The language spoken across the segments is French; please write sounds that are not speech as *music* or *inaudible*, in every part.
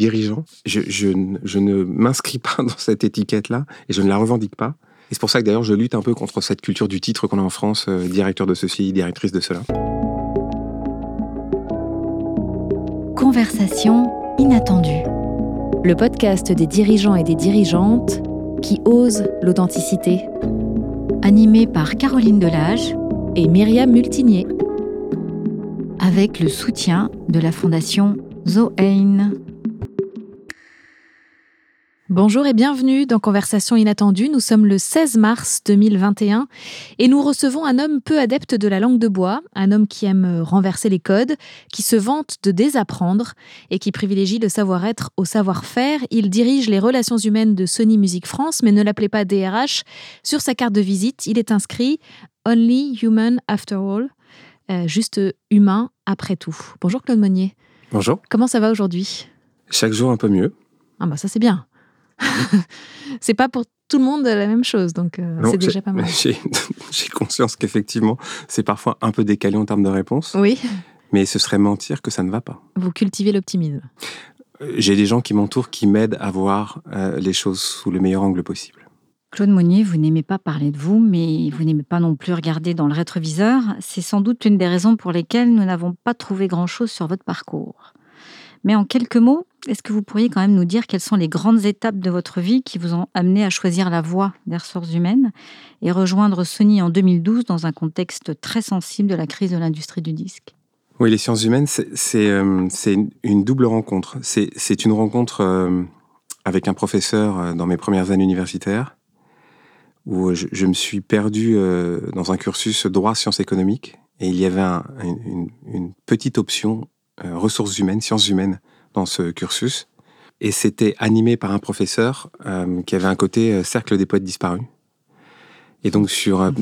dirigeant. Je, ne m'inscris pas *laughs* dans cette étiquette-là et je ne la revendique pas. Et c'est pour ça que d'ailleurs je lutte un peu contre cette culture du titre qu'on a en France, euh, directeur de ceci, directrice de cela. Conversation inattendue. Le podcast des dirigeants et des dirigeantes qui osent l'authenticité. Animé par Caroline Delage et Myriam Multinier. Avec le soutien de la fondation Zoein. Bonjour et bienvenue dans Conversation inattendue. Nous sommes le 16 mars 2021 et nous recevons un homme peu adepte de la langue de bois, un homme qui aime renverser les codes, qui se vante de désapprendre et qui privilégie le savoir-être au savoir-faire. Il dirige les relations humaines de Sony Music France, mais ne l'appelez pas DRH. Sur sa carte de visite, il est inscrit Only Human After All, euh, juste humain après tout. Bonjour Claude Monnier. Bonjour. Comment ça va aujourd'hui? Chaque jour un peu mieux. Ah bah ça c'est bien. C'est pas pour tout le monde la même chose, donc euh, c'est déjà pas mal. *laughs* J'ai conscience qu'effectivement, c'est parfois un peu décalé en termes de réponse. Oui. Mais ce serait mentir que ça ne va pas. Vous cultivez l'optimisme. Euh, j'ai des gens qui m'entourent qui m'aident à voir euh, les choses sous le meilleur angle possible. Claude Monnier, vous n'aimez pas parler de vous, mais vous n'aimez pas non plus regarder dans le rétroviseur. C'est sans doute l'une des raisons pour lesquelles nous n'avons pas trouvé grand-chose sur votre parcours. Mais en quelques mots, est-ce que vous pourriez quand même nous dire quelles sont les grandes étapes de votre vie qui vous ont amené à choisir la voie des ressources humaines et rejoindre Sony en 2012 dans un contexte très sensible de la crise de l'industrie du disque? Oui, les sciences humaines, c'est euh, une double rencontre. C'est une rencontre euh, avec un professeur euh, dans mes premières années universitaires où je, me suis perdu dans un cursus droit sciences économiques et il y avait une, une petite option euh, ressources humaines, sciences humaines dans ce cursus. Et c'était animé par un professeur euh, qui avait un côté euh, cercle des poètes disparus. Et donc sur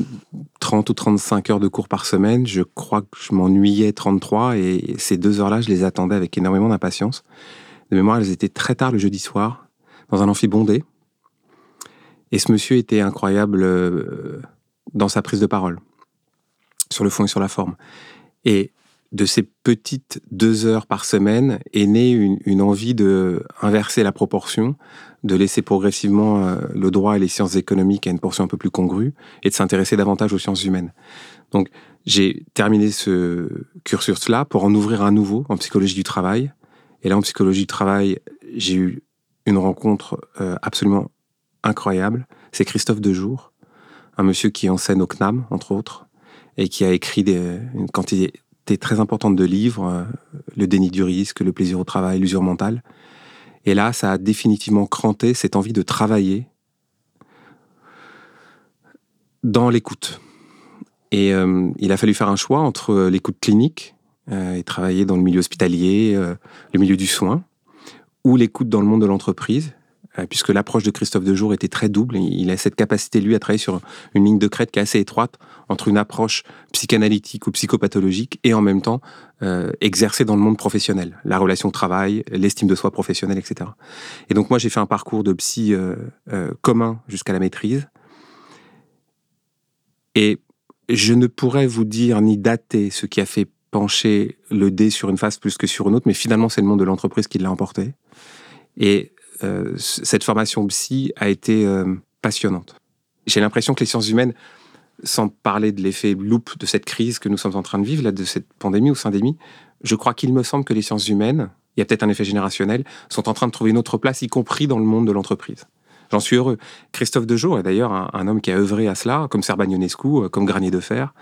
30 ou 35 heures de cours par semaine, je crois que je m'ennuyais 33 et ces deux heures-là, je les attendais avec énormément d'impatience. De mémoire, elles étaient très tard le jeudi soir, dans un amphi bondé. Et ce monsieur était incroyable dans sa prise de parole, sur le fond et sur la forme. Et de ces petites deux heures par semaine est née une, envie de inverser la proportion, de laisser progressivement euh, le droit et les sciences économiques à une portion un peu plus congrue et de s'intéresser davantage aux sciences humaines. Donc j'ai terminé ce cursus-là pour en ouvrir un nouveau en psychologie du travail. Et là, en psychologie du travail, j'ai eu une rencontre euh, absolument incroyable. C'est Christophe Dejour, un monsieur qui enseigne au CNAM, entre autres, et qui a écrit des, une quantité très importante de livres, euh, Le déni du risque, Le plaisir au travail, L'usure mentale. Et là, ça a définitivement cranté cette envie de travailler dans l'écoute. Et euh, il a fallu faire un choix entre euh, l'écoute clinique et travailler dans le milieu hospitalier, le milieu du soin, ou l'écoute dans le monde de l'entreprise, puisque l'approche de Christophe Dejour était très double. Il a cette capacité, lui, à travailler sur une ligne de crête qui est assez étroite entre une approche psychanalytique ou psychopathologique et en même temps euh, exercer dans le monde professionnel, la relation travail, l'estime de soi professionnelle, etc. Et donc moi, j'ai fait un parcours de psy euh, commun jusqu'à la maîtrise. Et je ne pourrais vous dire ni dater ce qui a fait pencher le dé sur une face plus que sur une autre, mais finalement, c'est le monde de l'entreprise qui l'a emporté. Et euh, cette formation psy a été euh, passionnante. J'ai l'impression que les sciences humaines, sans parler de l'effet loupe de cette crise que nous sommes en train de vivre, là, de cette pandémie ou syndémie, je crois qu'il me semble que les sciences humaines, il y a peut-être un effet générationnel, sont en train de trouver une autre place, y compris dans le monde de l'entreprise. J'en suis heureux. Christophe Dejour est d'ailleurs un, homme qui a œuvré à cela, comme Serbagnionescu, euh, comme Granier de Fer.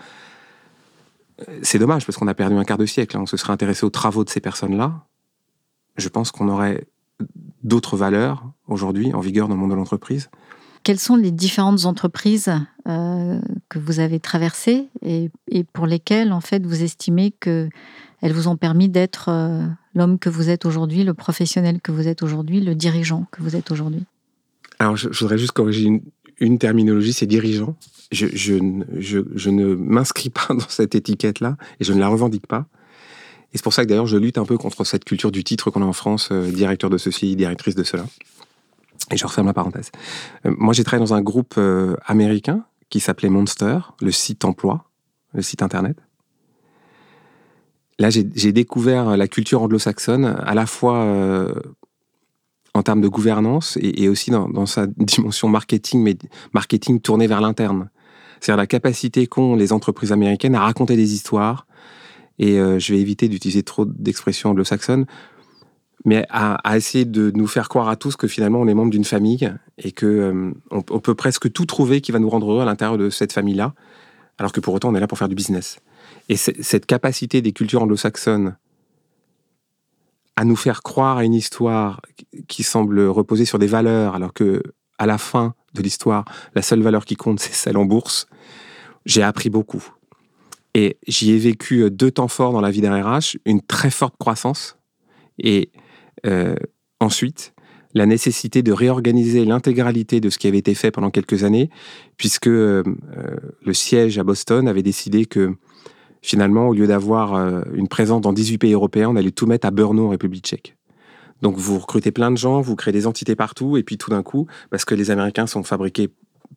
C'est dommage parce qu'on a perdu un quart de siècle. Hein. On se serait intéressé aux travaux de ces personnes-là. Je pense qu'on aurait d'autres valeurs aujourd'hui en vigueur dans le monde de l'entreprise. Quelles sont les différentes entreprises euh, que vous avez traversées et, pour lesquelles, en fait, vous estimez qu'elles vous ont permis d'être euh, l'homme que vous êtes aujourd'hui, le professionnel que vous êtes aujourd'hui, le dirigeant que vous êtes aujourd'hui? Alors, je, voudrais juste corriger une, terminologie, c'est dirigeant. Je, je, je ne m'inscris pas *laughs* dans cette étiquette-là et je ne la revendique pas. Et c'est pour ça que d'ailleurs je lutte un peu contre cette culture du titre qu'on a en France, euh, directeur de ceci, directrice de cela. Et je referme la parenthèse. Euh, moi j'ai travaillé dans un groupe euh, américain qui s'appelait Monster, le site emploi, le site internet. Là j'ai découvert la culture anglo-saxonne, à la fois en termes de gouvernance et, aussi dans, sa dimension marketing, mais marketing tourné vers l'interne. C'est-à-dire la capacité qu'ont les entreprises américaines à raconter des histoires. Et euh, je vais éviter d'utiliser trop d'expressions anglo-saxonnes, mais à, essayer de nous faire croire à tous que finalement on est membre d'une famille et que euh, on, peut presque tout trouver qui va nous rendre heureux à l'intérieur de cette famille-là, alors que pour autant on est là pour faire du business. Et cette capacité des cultures anglo-saxonnes à nous faire croire à une histoire qui semble reposer sur des valeurs, alors que à la fin de l'histoire, la seule valeur qui compte, c'est celle en bourse, j'ai appris beaucoup. Et j'y ai vécu deux temps forts dans la vie d'un RH, une très forte croissance et euh, ensuite la nécessité de réorganiser l'intégralité de ce qui avait été fait pendant quelques années, puisque euh, le siège à Boston avait décidé que finalement, au lieu d'avoir euh, une présence dans 18 pays européens, on allait tout mettre à Brno en République tchèque. Donc vous recrutez plein de gens, vous créez des entités partout, et puis tout d'un coup, parce que les Américains sont fabriqués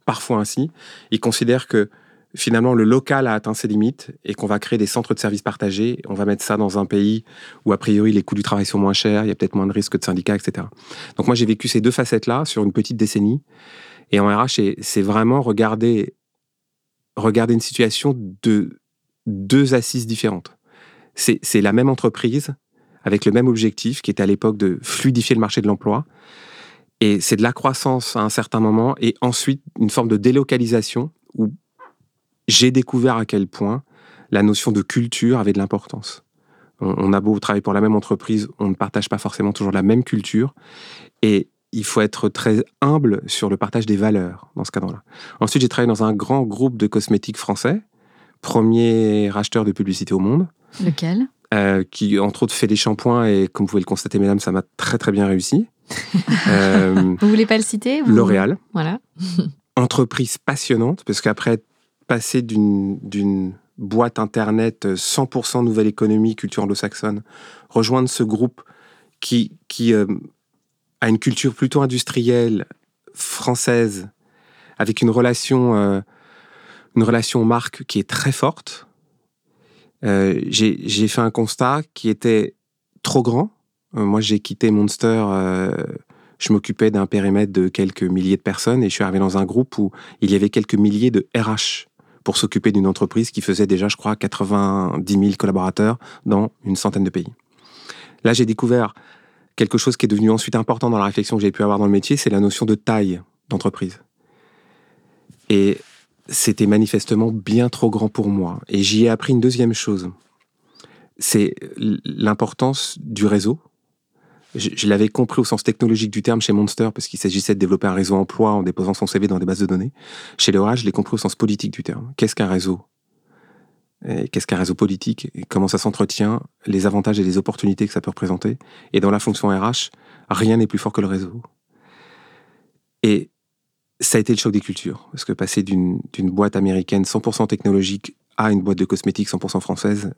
parfois ainsi, ils considèrent que finalement le local a atteint ses limites et qu'on va créer des centres de services partagés, on va mettre ça dans un pays où a priori les coûts du travail sont moins chers, il y a peut-être moins de risques de syndicats, etc. Donc moi j'ai vécu ces deux facettes-là sur une petite décennie, et en RH c'est vraiment regarder, regarder une situation de deux assises différentes. C'est la même entreprise avec le même objectif qui était à l'époque de fluidifier le marché de l'emploi. Et c'est de la croissance à un certain moment et ensuite une forme de délocalisation où j'ai découvert à quel point la notion de culture avait de l'importance. On, a beau travailler pour la même entreprise, on ne partage pas forcément toujours la même culture. Et il faut être très humble sur le partage des valeurs dans ce cadre-là. Ensuite, j'ai travaillé dans un grand groupe de cosmétiques français premier racheteur de publicité au monde. Lequel? Euh, Qui, entre autres, fait des shampoings et, comme vous pouvez le constater, mesdames, ça m'a très très bien réussi. *laughs* euh, vous voulez pas le citer? L'Oréal. Voilà. *laughs* Entreprise passionnante, parce qu'après passer d'une boîte internet 100% nouvelle économie, culture anglo-saxonne, rejoindre ce groupe qui, qui euh, a une culture plutôt industrielle, française, avec une relation euh, une relation marque qui est très forte. Euh, j'ai fait un constat qui était trop grand. Euh, moi, j'ai quitté Monster. Euh, je m'occupais d'un périmètre de quelques milliers de personnes et je suis arrivé dans un groupe où il y avait quelques milliers de RH pour s'occuper d'une entreprise qui faisait déjà, je crois, 90 000 collaborateurs dans une centaine de pays. Là, j'ai découvert quelque chose qui est devenu ensuite important dans la réflexion que j'ai pu avoir dans le métier, c'est la notion de taille d'entreprise. Et c'était manifestement bien trop grand pour moi. Et j'y ai appris une deuxième chose. C'est l'importance du réseau. Je, l'avais compris au sens technologique du terme chez Monster, parce qu'il s'agissait de développer un réseau emploi en déposant son CV dans des bases de données. Chez Leora, je l'ai compris au sens politique du terme. Qu'est-ce qu'un réseau? Qu'est-ce qu'un réseau politique? Comment ça s'entretient? Les avantages et les opportunités que ça peut représenter? Et dans la fonction RH, rien n'est plus fort que le réseau. Et ça a été le choc des cultures. Parce que passer d'une boîte américaine 100% technologique à une boîte de cosmétiques 100% française,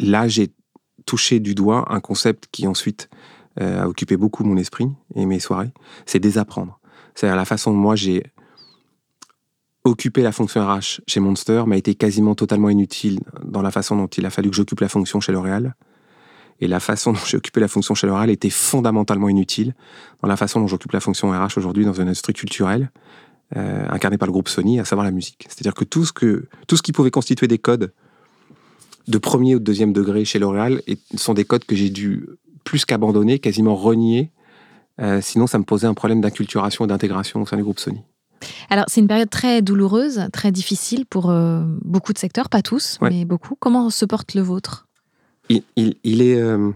là, j'ai touché du doigt un concept qui ensuite a occupé beaucoup mon esprit et mes soirées, c'est désapprendre. C'est-à-dire la façon dont moi j'ai occupé la fonction RH chez Monster m'a été quasiment totalement inutile dans la façon dont il a fallu que j'occupe la fonction chez L'Oréal. Et la façon dont j'ai occupé la fonction chez L'Oréal était fondamentalement inutile dans la façon dont j'occupe la fonction RH aujourd'hui dans une industrie culturelle euh, incarnée par le groupe Sony, à savoir la musique. C'est-à-dire que tout ce, que tout ce qui pouvait constituer des codes de premier ou de deuxième degré chez L'Oréal sont des codes que j'ai dû plus qu'abandonner, quasiment renier. Euh, sinon, ça me posait un problème d'inculturation et d'intégration au sein du groupe Sony. Alors, c'est une période très douloureuse, très difficile pour euh, beaucoup de secteurs, pas tous, mais beaucoup. Comment se porte le vôtre? Il, est, euh,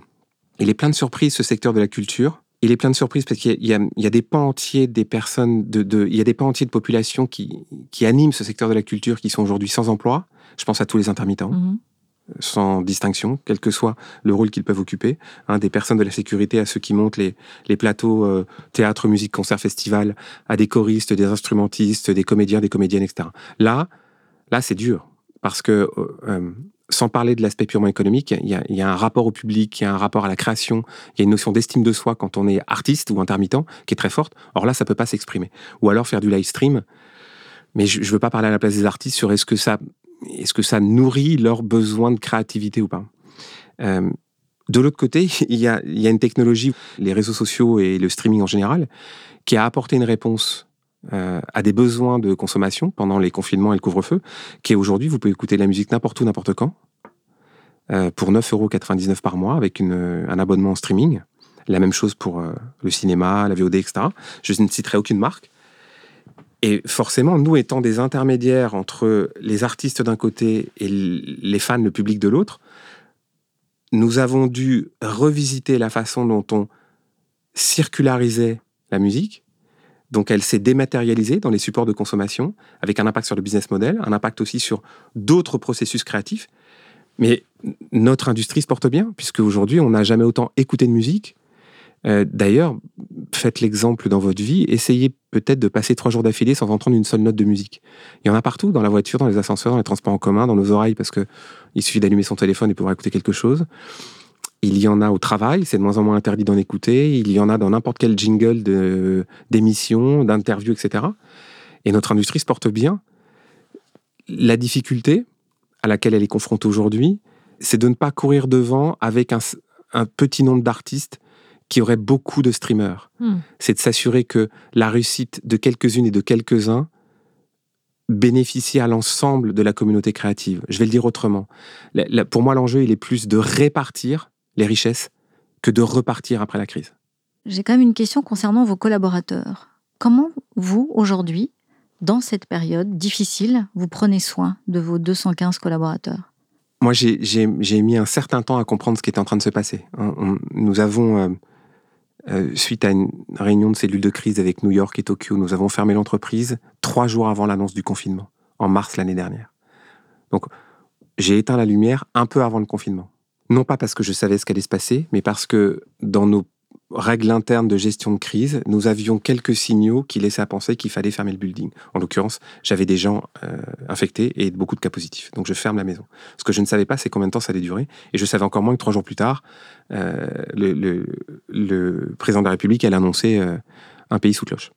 il est plein de surprises, ce secteur de la culture. Il est plein de surprises parce qu'il y, a des pans entiers des personnes, de, il y a des pans entiers de population qui, qui animent ce secteur de la culture qui sont aujourd'hui sans emploi. Je pense à tous les intermittents. Mhm. Sans distinction, quel que soit le rôle qu'ils peuvent occuper, hein, des personnes de la sécurité à ceux qui montent les, les plateaux euh, théâtre, musique, concert, festival, à des choristes, des instrumentistes, des comédiens, des comédiennes, etc. Là, là, c'est dur parce que euh, sans parler de l'aspect purement économique, il y, a, un rapport au public, il y a un rapport à la création, il y a une notion d'estime de soi quand on est artiste ou intermittent qui est très forte. Or là, ça peut pas s'exprimer. Ou alors faire du live stream. Mais je, ne veux pas parler à la place des artistes sur est-ce que ça, est-ce que ça nourrit leurs besoins de créativité ou pas? Euh, De l'autre côté, *laughs* il y, a, une technologie, les réseaux sociaux et le streaming en général, qui a apporté une réponse euh, à des besoins de consommation pendant les confinements et le couvre-feu, qui est aujourd'hui, vous pouvez écouter la musique n'importe où, n'importe quand, euh, pour 9,99 euros par mois, avec un abonnement en streaming. La même chose pour euh, le cinéma, la VOD, etc. Je ne citerai aucune marque. Et forcément, nous étant des intermédiaires entre les artistes d'un côté et les fans, le public de l'autre, nous avons dû revisiter la façon dont on circularisait la musique. Donc elle s'est dématérialisée dans les supports de consommation, avec un impact sur le business model, un impact aussi sur d'autres processus créatifs. Mais notre industrie se porte bien, puisque aujourd'hui, on n'a jamais autant écouté de musique, euh, d'ailleurs, faites l'exemple dans votre vie, essayez peut-être de passer trois jours d'affilée sans entendre une seule note de musique. Il y en a partout, dans la voiture, dans les ascenseurs, dans les transports en commun, dans nos oreilles, parce que il suffit d'allumer son téléphone et pouvoir écouter quelque chose. Il y en a au travail, c'est de moins en moins interdit d'en écouter. Il y en a dans n'importe quel jingle d'émission, d'interview, etc. Et notre industrie se porte bien. La difficulté à laquelle elle est confrontée aujourd'hui, c'est de ne pas courir devant avec un petit nombre d'artistes qui aurait beaucoup de streamers. Hmm. C'est de s'assurer que la réussite de quelques-unes et de quelques-uns bénéficie à l'ensemble de la communauté créative. Je vais le dire autrement. pour moi, l'enjeu, il est plus de répartir les richesses que de repartir après la crise. J'ai quand même une question concernant vos collaborateurs. Comment vous, aujourd'hui, dans cette période difficile, vous prenez soin de vos 215 collaborateurs? Moi, j'ai mis un certain temps à comprendre ce qui était en train de se passer. nous avons euh, euh, suite à une réunion de cellules de crise avec New York et Tokyo, nous avons fermé l'entreprise trois jours avant l'annonce du confinement, en mars l'année dernière. Donc, j'ai éteint la lumière un peu avant le confinement. Non pas parce que je savais ce qu'allait se passer, mais parce que dans nos règles internes de gestion de crise, nous avions quelques signaux qui laissaient à penser qu'il fallait fermer le building. En l'occurrence, j'avais des gens euh, infectés et beaucoup de cas positifs. Donc je ferme la maison. Ce que je ne savais pas, c'est combien de temps ça allait durer. Et je savais encore moins que trois jours plus tard, euh, le, président de la République allait annoncer euh, un pays sous cloche.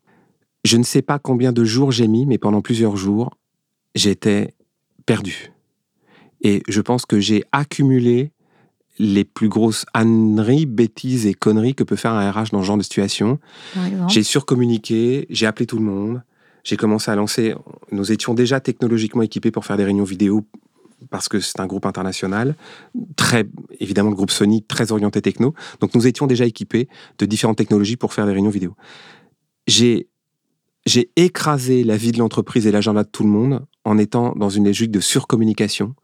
Je ne sais pas combien de jours j'ai mis, mais pendant plusieurs jours, j'étais perdu. Et je pense que j'ai accumulé les plus grosses âneries, bêtises et conneries que peut faire un RH dans ce genre de situation. J'ai surcommuniqué, j'ai appelé tout le monde, j'ai commencé à lancer. Nous étions déjà technologiquement équipés pour faire des réunions vidéo parce que c'est un groupe international, très évidemment le groupe Sony très orienté techno. Donc nous étions déjà équipés de différentes technologies pour faire des réunions vidéo. J'ai j'ai écrasé la vie de l'entreprise et l'agenda de tout le monde en étant dans une logique de surcommunication.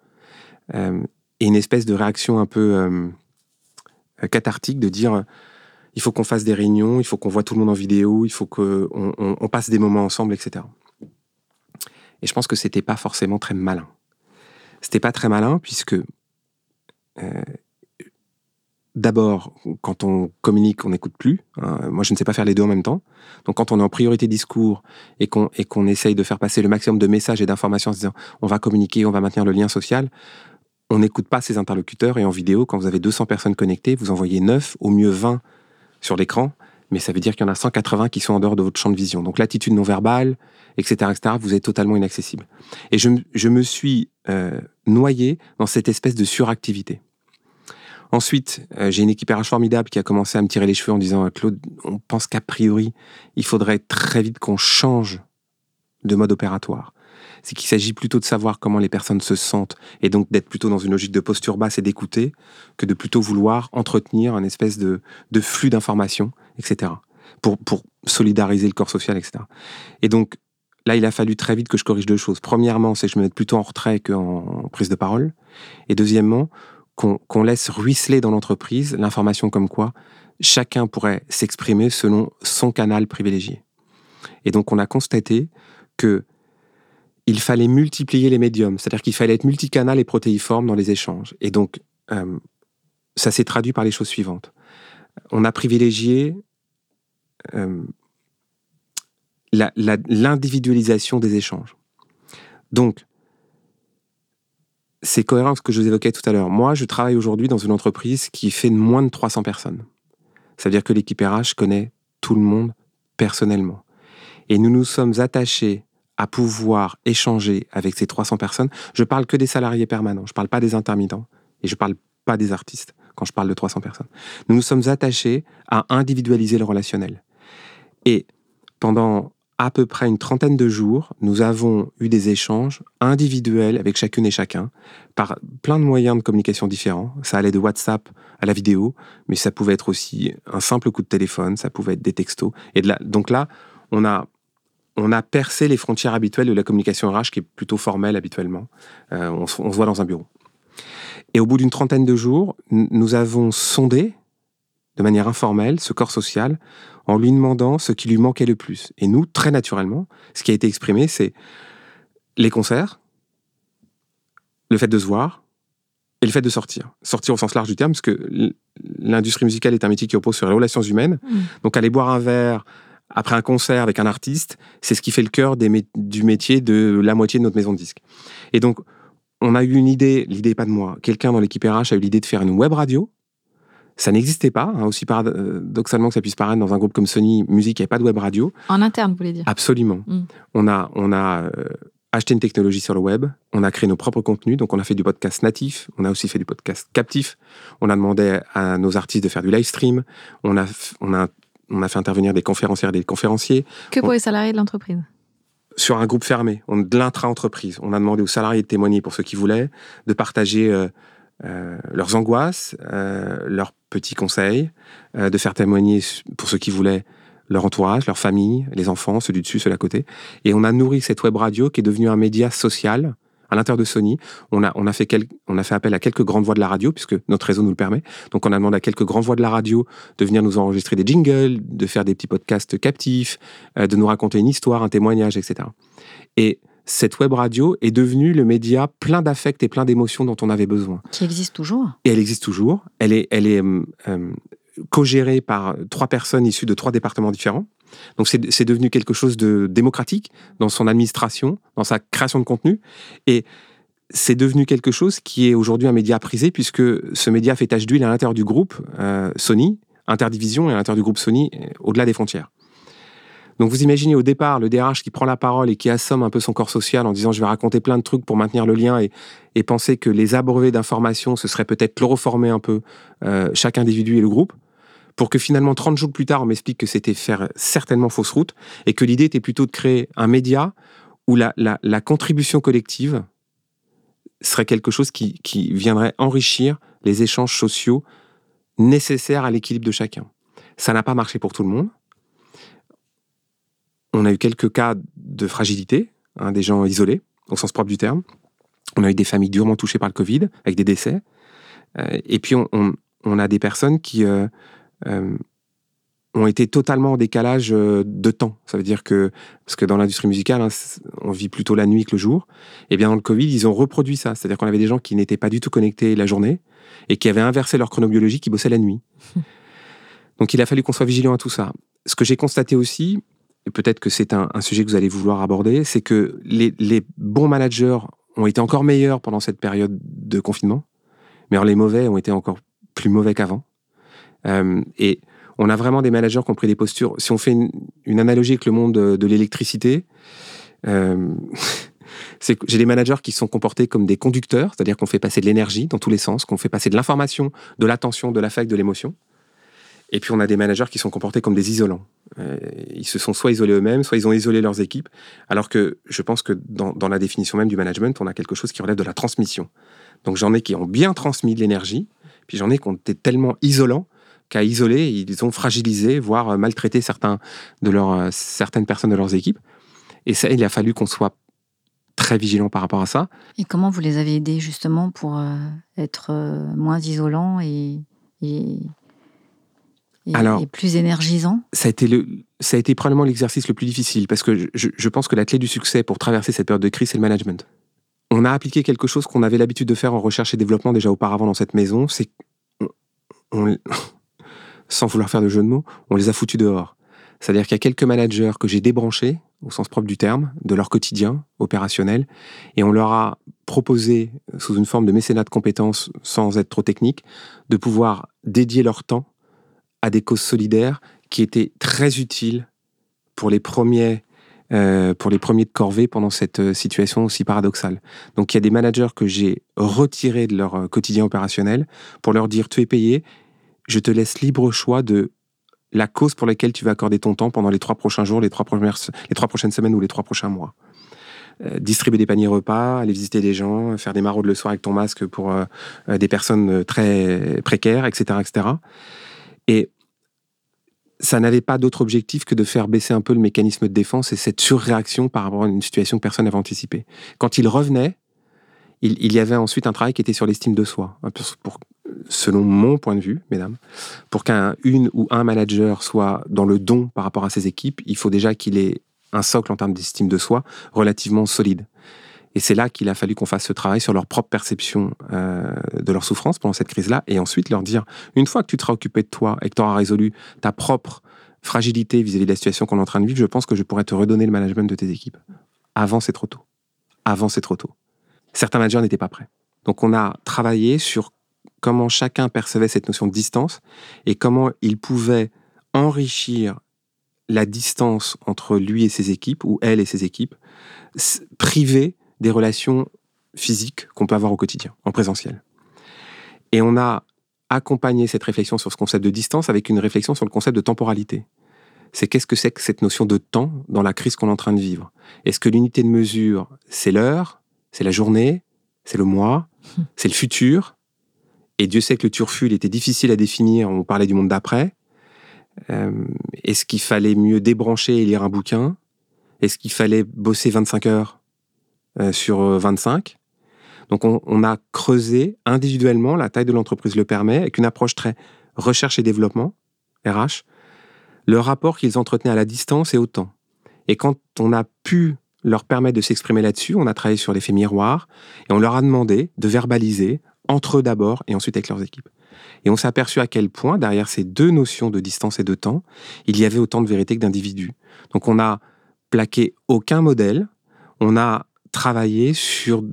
Euh, et une espèce de réaction un peu euh, euh, cathartique de dire il faut qu'on fasse des réunions, il faut qu'on voit tout le monde en vidéo, il faut qu'on on, passe des moments ensemble, etc. Et je pense que c'était pas forcément très malin. C'était pas très malin puisque euh, d'abord, quand on communique, on n'écoute plus. Hein. Moi, je ne sais pas faire les deux en même temps. Donc, quand on est en priorité discours et qu'on qu'on essaye de faire passer le maximum de messages et d'informations en se disant on va communiquer, on va maintenir le lien social, on n'écoute pas ses interlocuteurs et en vidéo, quand vous avez 200 personnes connectées, vous envoyez 9, au mieux 20 sur l'écran, mais ça veut dire qu'il y en a 180 qui sont en dehors de votre champ de vision. Donc l'attitude non verbale, etc., etc., vous êtes totalement inaccessible. Et je, me suis euh, noyé dans cette espèce de suractivité. Ensuite, euh, j'ai une équipe RH formidable qui a commencé à me tirer les cheveux en disant Claude, on pense qu'a priori, il faudrait très vite qu'on change de mode opératoire c'est qu'il s'agit plutôt de savoir comment les personnes se sentent et donc d'être plutôt dans une logique de posture basse et d'écouter que de plutôt vouloir entretenir un espèce de, flux d'informations, etc. Pour, pour solidariser le corps social, etc. Et donc, là, il a fallu très vite que je corrige deux choses. Premièrement, c'est que je me mette plutôt en retrait qu'en prise de parole. Et deuxièmement, qu'on laisse ruisseler dans l'entreprise l'information comme quoi chacun pourrait s'exprimer selon son canal privilégié. Et donc, on a constaté que il fallait multiplier les médiums, c'est-à-dire qu'il fallait être multicanal et protéiforme dans les échanges. Et donc, euh, ça s'est traduit par les choses suivantes. On a privilégié euh, l'individualisation des échanges. Donc, c'est cohérent avec ce que je vous évoquais tout à l'heure. Moi, je travaille aujourd'hui dans une entreprise qui fait moins de 300 personnes. Ça veut dire que l'équipe RH connaît tout le monde personnellement. Et nous nous sommes attachés à pouvoir échanger avec ces 300 personnes. Je parle que des salariés permanents, je parle pas des intermittents et je parle pas des artistes. quand je parle de 300 personnes. Nous nous sommes attachés à individualiser le relationnel. Et pendant à peu près une trentaine de jours, nous avons eu des échanges individuels avec chacune et chacun par plein de moyens de communication différents. Ça allait de WhatsApp à la vidéo, mais ça pouvait être aussi un simple coup de téléphone, ça pouvait être des textos. Et donc là, on a, on a percé les frontières habituelles de la communication RH qui est plutôt formelle habituellement. Euh, on, se voit dans un bureau. Et au bout d'une trentaine de jours, nous avons sondé de manière informelle ce corps social en lui demandant ce qui lui manquait le plus. Et nous, très naturellement, ce qui a été exprimé, c'est les concerts, le fait de se voir et le fait de sortir. Sortir au sens large du terme, parce que l'industrie musicale est un métier qui repose sur les relations humaines. Mmh. Donc aller boire un verre après un concert avec un artiste, c'est ce qui fait le cœur du métier de la moitié de notre maison de disques. Et donc, on a eu une idée, l'idée pas de moi, quelqu'un dans l'équipe RH a eu l'idée de faire une web radio ça n'existait pas, hein, aussi paradoxalement que ça puisse paraître dans un groupe comme Sony Music, il n'y avait pas de web radio. En interne, vous voulez dire? Absolument. Mm. On a, on a euh, acheté une technologie sur le web, on a créé nos propres contenus, donc on a fait du podcast natif, on a aussi fait du podcast captif, on a demandé à nos artistes de faire du live stream, on a, on a, on a fait intervenir des conférencières et des conférenciers. Que pour les salariés de l'entreprise sur un groupe fermé, on, de l'intra-entreprise. On a demandé aux salariés de témoigner pour ceux qui voulaient, de partager euh, euh, leurs angoisses, euh, leurs petits conseils, de faire témoigner pour ceux qui voulaient leur entourage, leur famille, les enfants, ceux du dessus, ceux à côté. Et on a nourri cette web radio qui est devenue un média social à l'intérieur de Sony. On a, on, a fait on a fait appel à quelques grandes voix de la radio, puisque notre réseau nous le permet. Donc on a demandé à quelques grandes voix de la radio de venir nous enregistrer des jingles, de faire des petits podcasts captifs, de nous raconter une histoire, un témoignage, etc. Et cette web radio est devenue le média plein d'affects et plein d'émotions dont on avait besoin. Qui existe toujours. Et elle existe toujours. Elle est, elle est euh, euh, co-gérée par trois personnes issues de trois départements différents. Donc c'est devenu quelque chose de démocratique dans son administration, dans sa création de contenu. Et c'est devenu quelque chose qui est aujourd'hui un média prisé puisque ce média fait tâche d'huile à l'intérieur du groupe euh, Sony, interdivision et à l'intérieur du groupe Sony, au-delà des frontières. Donc vous imaginez au départ le DRH qui prend la parole et qui assomme un peu son corps social en disant je vais raconter plein de trucs pour maintenir le lien et, penser que les abreuver d'informations, ce serait peut-être chloroformer un peu euh, chaque individu et le groupe pour que finalement 30 jours plus tard on m'explique que c'était faire certainement fausse route et que l'idée était plutôt de créer un média où la, la, la contribution collective serait quelque chose qui, qui viendrait enrichir les échanges sociaux nécessaires à l'équilibre de chacun. Ça n'a pas marché pour tout le monde. On a eu quelques cas de fragilité, hein, des gens isolés, au sens propre du terme. On a eu des familles durement touchées par le Covid, avec des décès. Euh, et puis, on, a des personnes qui euh, euh, ont été totalement en décalage de temps. Ça veut dire que, parce que dans l'industrie musicale, hein, on vit plutôt la nuit que le jour. Et bien, dans le Covid, ils ont reproduit ça. C'est-à-dire qu'on avait des gens qui n'étaient pas du tout connectés la journée et qui avaient inversé leur chronobiologie, qui bossaient la nuit. *laughs* Donc, il a fallu qu'on soit vigilant à tout ça. Ce que j'ai constaté aussi, et peut-être que c'est un, sujet que vous allez vouloir aborder, c'est que les, bons managers ont été encore meilleurs pendant cette période de confinement, mais alors les mauvais ont été encore plus mauvais qu'avant. Euh, et on a vraiment des managers qui ont pris des postures. Si on fait une, analogie avec le monde de, l'électricité, euh, *laughs* j'ai des managers qui sont comportés comme des conducteurs, c'est-à-dire qu'on fait passer de l'énergie dans tous les sens, qu'on fait passer de l'information, de l'attention, de l'affect, de l'émotion. Et puis on a des managers qui sont comportés comme des isolants. Euh, ils se sont soit isolés eux-mêmes, soit ils ont isolé leurs équipes. Alors que je pense que dans, dans, la définition même du management, on a quelque chose qui relève de la transmission. Donc j'en ai qui ont bien transmis de l'énergie, puis j'en ai qui ont été tellement isolants qu'à isoler, ils ont fragilisé, voire maltraité certains de leurs, euh, certaines personnes de leurs équipes. Et ça, il a fallu qu'on soit très vigilant par rapport à ça. Et comment vous les avez aidés justement pour euh, être moins isolants et, et et, plus énergisant ça a, été le, ça a été probablement l'exercice le plus difficile parce que je, je, pense que la clé du succès pour traverser cette période de crise, c'est le management. On a appliqué quelque chose qu'on avait l'habitude de faire en recherche et développement déjà auparavant dans cette maison, c'est on, sans vouloir faire de jeu de mots, on les a foutus dehors. C'est-à-dire qu'il y a quelques managers que j'ai débranchés, au sens propre du terme, de leur quotidien opérationnel, et on leur a proposé, sous une forme de mécénat de compétences, sans être trop technique, de pouvoir dédier leur temps à des causes solidaires qui étaient très utiles pour les premiers euh, pour les premiers de corvée pendant cette euh, situation aussi paradoxale. Donc il y a des managers que j'ai retirés de leur euh, quotidien opérationnel pour leur dire tu es payé, je te laisse libre choix de la cause pour laquelle tu vas accorder ton temps pendant les trois prochains jours, les trois, les trois prochaines semaines ou les trois prochains mois. distribuer des paniers repas, aller visiter des gens, faire des maraudes le soir avec ton masque pour des personnes très précaires, etc., etc. Et ça n'avait pas d'autre objectif que de faire baisser un peu le mécanisme de défense et cette surréaction par rapport à une situation que personne n'avait anticipée. Quand il revenait, il, y avait ensuite un travail qui était sur l'estime de soi. Pour, selon mon point de vue, mesdames, pour qu'un une ou un manager soit dans le don par rapport à ses équipes, il faut déjà qu'il ait un socle en termes d'estime de soi relativement solide. Et c'est là qu'il a fallu qu'on fasse ce travail sur leur propre perception euh, de leur souffrance pendant cette crise-là, et ensuite leur dire, une fois que tu te seras occupé de toi et que tu auras résolu ta propre fragilité vis-à-vis de la situation qu'on est en train de vivre, je pense que je pourrais te redonner le management de tes équipes. Avant, c'est trop tôt. Avant, c'est trop tôt. Certains managers n'étaient pas prêts. Donc on a travaillé sur comment chacun percevait cette notion de distance et comment il pouvait enrichir la distance entre lui et ses équipes, ou elle et ses équipes, privées des relations physiques qu'on peut avoir au quotidien, en présentiel. Et on a accompagné cette réflexion sur ce concept de distance avec une réflexion sur le concept de temporalité. C'est qu'est-ce que c'est que cette notion de temps dans la crise qu'on est en train de vivre? Est-ce que l'unité de mesure, c'est l'heure, c'est la journée, c'est le mois, c'est le futur? Et Dieu sait que le turfu, il était difficile à définir, on parlait du monde d'après. Euh, est-ce qu'il fallait mieux débrancher et lire un bouquin? Est-ce qu'il fallait bosser 25 heures euh, sur 25. Euh, Donc on, a creusé individuellement, la taille de l'entreprise le permet, avec une approche très recherche et développement, RH, le rapport qu'ils entretenaient à la distance et au temps. Et quand on a pu leur permettre de s'exprimer là-dessus, on a travaillé sur l'effet miroir, et on leur a demandé de verbaliser, entre eux d'abord, et ensuite avec leurs équipes. Et on s'est aperçu à quel point, derrière ces deux notions de distance et de temps, il y avait autant de vérité que d'individus. Donc on n'a plaqué aucun modèle, on a travailler sur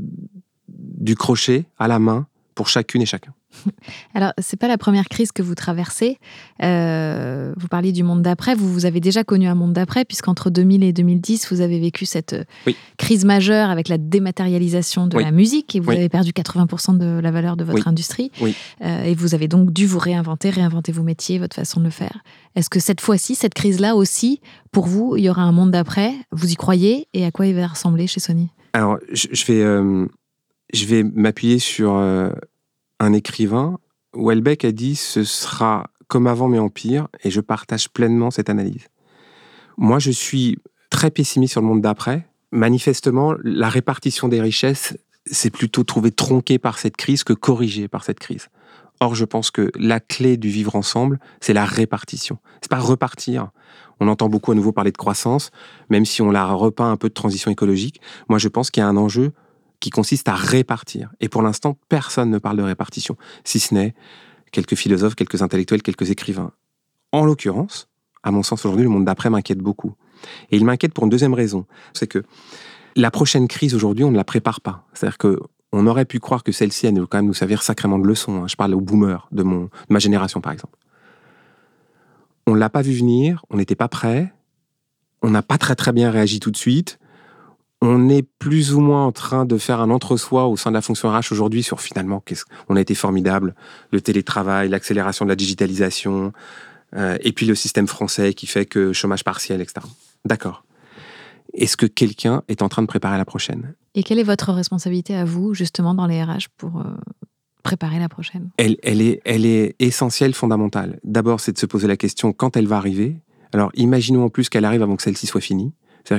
du crochet à la main pour chacune et chacun. *laughs* Alors, c'est pas la première crise que vous traversez. Euh, vous parliez du monde d'après. Vous, vous avez déjà connu un monde d'après, puisqu'entre 2000 et 2010, vous avez vécu cette euh, crise majeure avec la dématérialisation de la musique et vous avez perdu 80% de la valeur de votre industrie. Euh, et vous avez donc dû vous réinventer, réinventer vos métiers, votre façon de le faire. Est-ce que cette fois-ci, cette crise-là aussi, pour vous, il y aura un monde d'après? Vous y croyez? Et à quoi il va ressembler chez Sony? Alors, je, vais, euh, je vais m'appuyer sur un écrivain. Welbeck a dit ce sera comme avant mais en pire, et je partage pleinement cette analyse. Moi, je suis très pessimiste sur le monde d'après. Manifestement, la répartition des richesses s'est plutôt trouvée tronquée par cette crise que corrigée par cette crise. Or, je pense que la clé du vivre ensemble, c'est la répartition. C'est pas repartir. On entend beaucoup à nouveau parler de croissance, même si on la repeint un peu de transition écologique. Moi, je pense qu'il y a un enjeu qui consiste à répartir. Et pour l'instant, personne ne parle de répartition, si ce n'est quelques philosophes, quelques intellectuels, quelques écrivains. En l'occurrence, à mon sens aujourd'hui, le monde d'après m'inquiète beaucoup. Et il m'inquiète pour une deuxième raison, c'est que la prochaine crise aujourd'hui, on ne la prépare pas. C'est-à-dire que on aurait pu croire que celle-ci allait quand même nous servir sacrément de leçon. Hein. Je parle aux boomers de, mon, de ma génération, par exemple. On ne l'a pas vu venir, on n'était pas prêt, on n'a pas très très bien réagi tout de suite. On est plus ou moins en train de faire un entre-soi au sein de la fonction RH aujourd'hui sur finalement qu'est-ce qu'on a été formidable, le télétravail, l'accélération de la digitalisation, euh, et puis le système français qui fait que chômage partiel, etc. D'accord. Est-ce que quelqu'un est en train de préparer la prochaine? Et quelle est votre responsabilité à vous, justement, dans les RH pour euh, préparer la prochaine? Elle, elle, est, elle est essentielle, fondamentale. D'abord, c'est de se poser la question quand elle va arriver? Alors, imaginons en plus qu'elle arrive avant que celle-ci soit finie.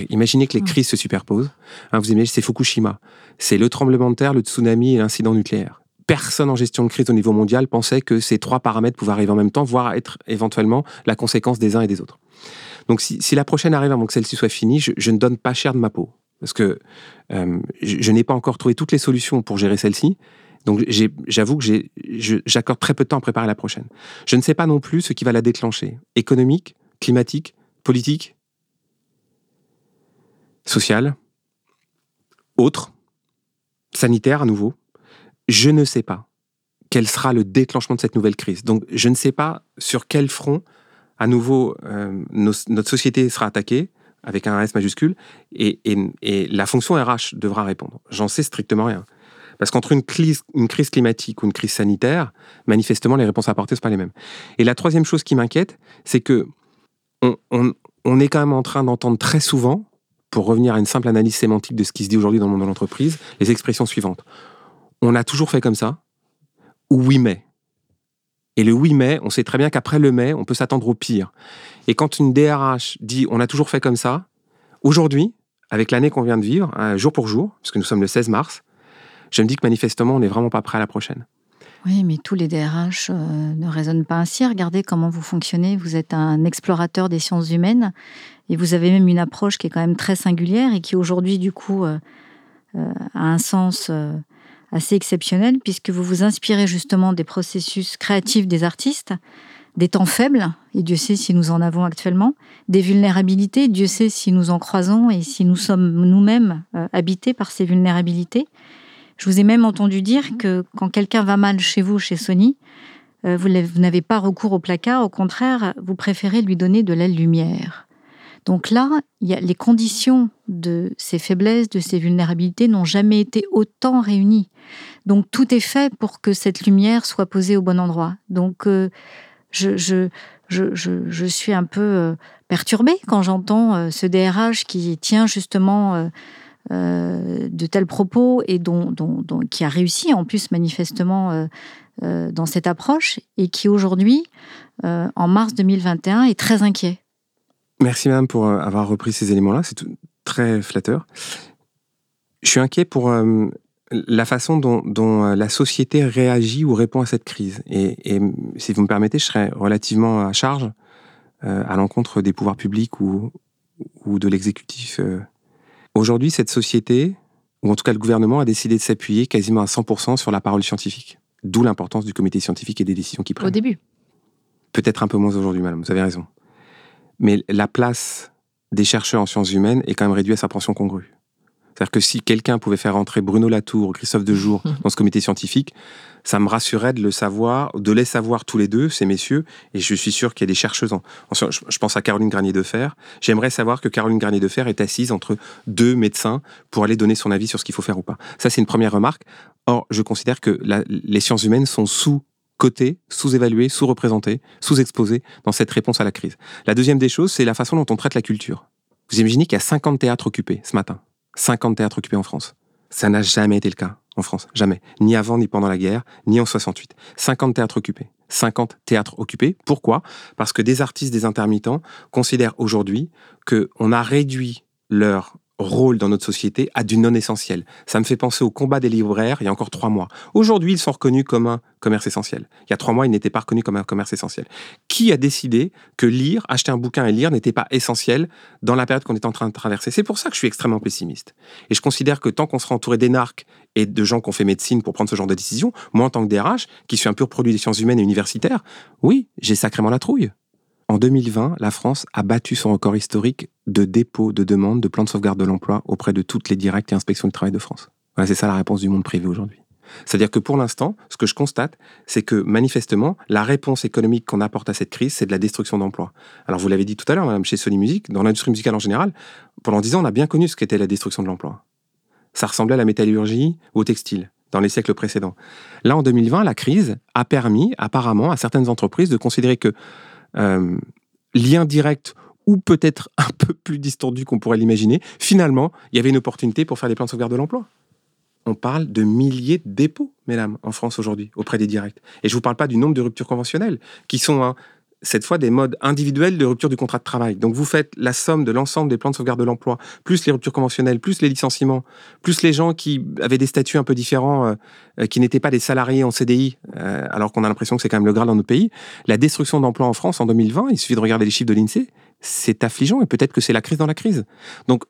Imaginez que les crises se superposent. Hein, vous imaginez, c'est Fukushima. C'est le tremblement de terre, le tsunami et l'incident nucléaire. Personne en gestion de crise au niveau mondial pensait que ces trois paramètres pouvaient arriver en même temps, voire être éventuellement la conséquence des uns et des autres. Donc si, la prochaine arrive avant que celle-ci soit finie, je, ne donne pas cher de ma peau. Parce que euh, je, n'ai pas encore trouvé toutes les solutions pour gérer celle-ci. Donc j'avoue que j'accorde très peu de temps à préparer la prochaine. Je ne sais pas non plus ce qui va la déclencher. Économique, climatique, politique, social, autre, sanitaire à nouveau. Je ne sais pas quel sera le déclenchement de cette nouvelle crise. Donc je ne sais pas sur quel front à nouveau, euh, notre société sera attaquée, avec un S majuscule, et, la fonction RH devra répondre. J'en sais strictement rien. Parce qu'entre une crise, une crise climatique ou une crise sanitaire, manifestement, les réponses apportées ne sont pas les mêmes. Et la troisième chose qui m'inquiète, c'est que on, est quand même en train d'entendre très souvent, pour revenir à une simple analyse sémantique de ce qui se dit aujourd'hui dans le monde de l'entreprise, les expressions suivantes. On a toujours fait comme ça, ou oui mais. Et le oui mais, on sait très bien qu'après le mais, on peut s'attendre au pire. Et quand une DRH dit on a toujours fait comme ça, aujourd'hui, avec l'année qu'on vient de vivre, hein, jour pour jour, puisque nous sommes le 16 mars, je me dis que manifestement, on n'est vraiment pas prêt à la prochaine. Oui, mais tous les DRH euh, ne raisonnent pas ainsi. Regardez comment vous fonctionnez. Vous êtes un explorateur des sciences humaines et vous avez même une approche qui est quand même très singulière et qui aujourd'hui, du coup, euh, euh, a un sens assez exceptionnel puisque vous vous inspirez justement des processus créatifs des artistes, des temps faibles, et Dieu sait si nous en avons actuellement, des vulnérabilités, Dieu sait si nous en croisons et si nous sommes nous-mêmes habités par ces vulnérabilités. Je vous ai même entendu dire que quand quelqu'un va mal chez vous, chez Sony, euh, vous n'avez pas recours au placard, au contraire, vous préférez lui donner de la lumière. Donc là, les conditions de ces faiblesses, de ces vulnérabilités n'ont jamais été autant réunies. Donc tout est fait pour que cette lumière soit posée au bon endroit. Donc euh, je, suis un peu euh, perturbée quand j'entends ce DRH qui tient justement euh, de tels propos et dont, qui a réussi en plus manifestement euh, euh, dans cette approche et qui aujourd'hui, en mars 2021, est très inquiet. Merci madame pour avoir repris ces éléments-là, c'est très flatteur. Je suis inquiet pour la façon dont, la société réagit ou répond à cette crise. Et, si vous me permettez, je serai relativement à charge à l'encontre des pouvoirs publics ou, ou de l'exécutif Aujourd'hui, cette société, ou en tout cas le gouvernement, a décidé de s'appuyer quasiment à 100% sur la parole scientifique. D'où l'importance du comité scientifique et des décisions qui prennent. Au début. Peut-être un peu moins aujourd'hui, madame, vous avez raison. Mais la place des chercheurs en sciences humaines est quand même réduite à sa pension congrue. C'est-à-dire que si quelqu'un pouvait faire entrer Bruno Latour, Christophe Dejour *laughs* dans ce comité scientifique, ça me rassurait de le savoir, de les savoir tous les deux, ces messieurs, et je suis sûr qu'il y a des chercheuses. En, je pense à Caroline Garnier de Fer. J'aimerais savoir que Caroline Garnier de Fer est assise entre deux médecins pour aller donner son avis sur ce qu'il faut faire ou pas. Ça, c'est une première remarque. Or, je considère que les sciences humaines sont sous cotées, sous-évaluées, sous-représentées, sous-exposées dans cette réponse à la crise. La deuxième des choses, c'est la façon dont on traite la culture. Vous imaginez qu'il y a 50 théâtres occupés ce matin. 50 théâtres occupés en France. Ça n'a jamais été le cas en France, jamais. Ni avant, ni pendant la guerre, ni en 68. 50 théâtres occupés. 50 théâtres occupés. Pourquoi? Parce que des artistes, des intermittents considèrent aujourd'hui qu'on a réduit leur rôle dans notre société à du non essentiel. Ça me fait penser au combat des libraires il y a encore trois mois. Aujourd'hui, ils sont reconnus comme un commerce essentiel. Il y a trois mois, ils n'étaient pas reconnus comme un commerce essentiel. Qui a décidé que lire, acheter un bouquin et lire n'était pas essentiel dans la période qu'on est en train de traverser? C'est pour ça que je suis extrêmement pessimiste. Et je considère que tant qu'on sera entouré d'énarques et de gens qui ont fait médecine pour prendre ce genre de décision, moi en tant que DRH, qui suis un pur produit des sciences humaines et universitaires, oui, j'ai sacrément la trouille. En 2020, la France a battu son record historique de dépôt de demande de plan de sauvegarde de l'emploi auprès de toutes les directs et inspections du travail de France. Voilà, c'est ça la réponse du monde privé aujourd'hui. C'est-à-dire que pour l'instant, ce que je constate, c'est que manifestement, la réponse économique qu'on apporte à cette crise, c'est de la destruction d'emplois. Alors vous l'avez dit tout à l'heure, madame, chez Sony Music, dans l'industrie musicale en général, pendant dix ans, on a bien connu ce qu'était la destruction de l'emploi. Ça ressemblait à la métallurgie ou au textile dans les siècles précédents. Là, en 2020, la crise a permis apparemment à certaines entreprises de considérer que euh, lien direct ou peut-être *laughs* un peu plus distendu qu'on pourrait l'imaginer, finalement, il y avait une opportunité pour faire des plans de sauvegarde de l'emploi. On parle de milliers de dépôts, mesdames, en France aujourd'hui, auprès des directs. Et je ne vous parle pas du nombre de ruptures conventionnelles, qui sont un, cette fois des modes individuels de rupture du contrat de travail. Donc vous faites la somme de l'ensemble des plans de sauvegarde de l'emploi, plus les ruptures conventionnelles, plus les licenciements, plus les gens qui avaient des statuts un peu différents, euh, euh, qui n'étaient pas des salariés en CDI, euh, alors qu'on a l'impression que c'est quand même le Graal dans notre pays. La destruction d'emplois en France en 2020, il suffit de regarder les chiffres de l'INSEE, c'est affligeant et peut-être que c'est la crise dans la crise. Donc,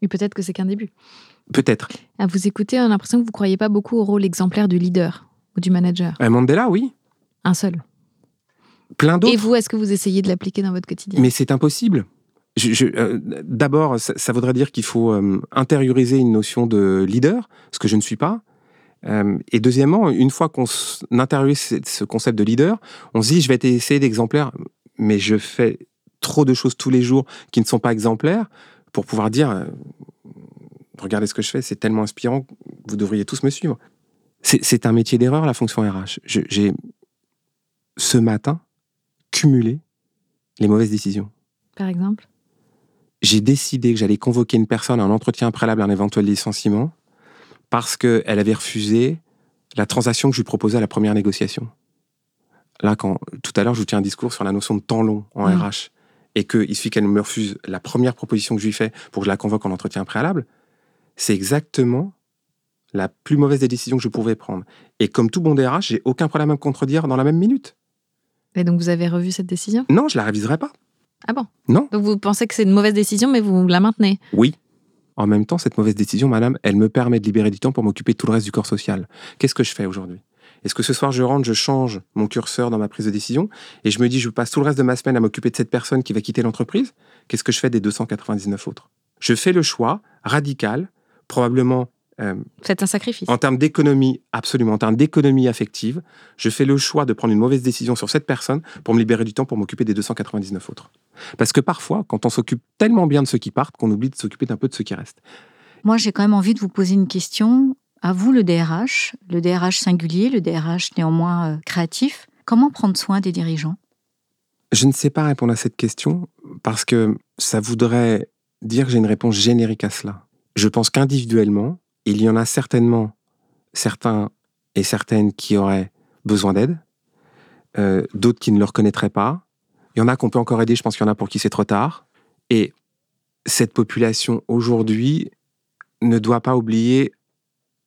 et peut-être que c'est qu'un début. Peut-être. À vous écouter, on a l'impression que vous ne croyez pas beaucoup au rôle exemplaire du leader ou du manager. Mandela, oui. Un seul plein d'autres. Et vous, est-ce que vous essayez de l'appliquer dans votre quotidien? Mais c'est impossible. Euh, d'abord, ça, voudrait dire qu'il faut euh, intérioriser une notion de leader, ce que je ne suis pas. Euh, et deuxièmement, une fois qu'on intériorise ce concept de leader, on se dit, je vais essayer d'exemplaire, mais je fais trop de choses tous les jours qui ne sont pas exemplaires pour pouvoir dire regardez ce que je fais, c'est tellement inspirant, vous devriez tous me suivre. C'est un métier d'erreur, la fonction RH. J'ai, ce matin, cumulé les mauvaises décisions. Par exemple? J'ai décidé que j'allais convoquer une personne à un entretien préalable à un éventuel licenciement parce qu'elle avait refusé la transaction que je lui proposais à la première négociation. Là, quand tout à l'heure, je vous tiens un discours sur la notion de temps long en RH, et qu'il suffit qu'elle me refuse la première proposition que je lui fais pour que je la convoque en entretien préalable, c'est exactement la plus mauvaise des décisions que je pouvais prendre. Et comme tout bon DRH, j'ai aucun problème à me contredire dans la même minute. Et donc vous avez revu cette décision? Non, je la réviserai pas. Ah bon? Non. Donc vous pensez que c'est une mauvaise décision, mais vous la maintenez? Oui. En même temps, cette mauvaise décision, madame, elle me permet de libérer du temps pour m'occuper de tout le reste du corps social. Qu'est-ce que je fais aujourd'hui? Est-ce que ce soir, je rentre, je change mon curseur dans ma prise de décision et je me dis, je passe tout le reste de ma semaine à m'occuper de cette personne qui va quitter l'entreprise? Qu'est-ce que je fais des 299 autres? Je fais le choix radical probablement. Euh, c'est un sacrifice. En termes d'économie, absolument. En termes d'économie affective, je fais le choix de prendre une mauvaise décision sur cette personne pour me libérer du temps pour m'occuper des 299 autres. Parce que parfois, quand on s'occupe tellement bien de ceux qui partent, qu'on oublie de s'occuper d'un peu de ceux qui restent. Moi, j'ai quand même envie de vous poser une question. À vous, le DRH, le DRH singulier, le DRH néanmoins euh, créatif, comment prendre soin des dirigeants? Je ne sais pas répondre à cette question parce que ça voudrait dire que j'ai une réponse générique à cela. Je pense qu'individuellement, il y en a certainement certains et certaines qui auraient besoin d'aide, euh, d'autres qui ne le reconnaîtraient pas. Il y en a qu'on peut encore aider, je pense qu'il y en a pour qui c'est trop tard. Et cette population aujourd'hui ne doit pas oublier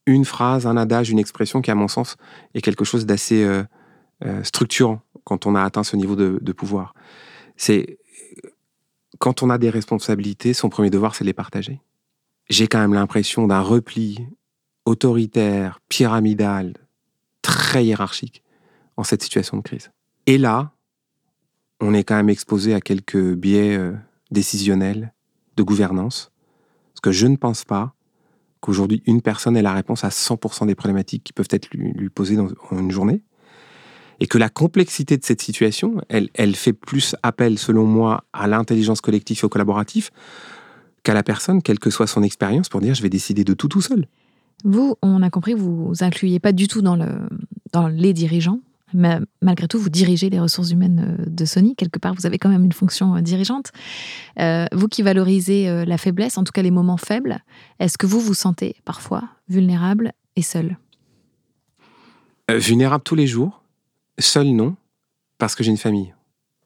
une phrase, un adage, une expression qui, à mon sens, est quelque chose d'assez euh, euh, structurant quand on a atteint ce niveau de, de pouvoir. C'est quand on a des responsabilités, son premier devoir, c'est de les partager j'ai quand même l'impression d'un repli autoritaire, pyramidal, très hiérarchique en cette situation de crise. Et là, on est quand même exposé à quelques biais euh, décisionnels de gouvernance, parce que je ne pense pas qu'aujourd'hui une personne ait la réponse à 100% des problématiques qui peuvent être lui, posées dans une journée, et que la complexité de cette situation, elle, elle fait plus appel, selon moi, à l'intelligence collective et au collaboratif, qu'à la personne, quelle que soit son expérience, pour dire je vais décider de tout tout seul. Vous, on a compris, vous vous incluiez pas du tout dans, le, dans les dirigeants, mais malgré tout, vous dirigez les ressources humaines euh, de Sony. Quelque part, vous avez quand même une fonction euh, dirigeante. Euh, vous qui valorisez la faiblesse, en tout cas les moments faibles, est-ce que vous vous sentez parfois vulnérable et seul? Vulnérable tous les jours, seul non, parce que j'ai une famille.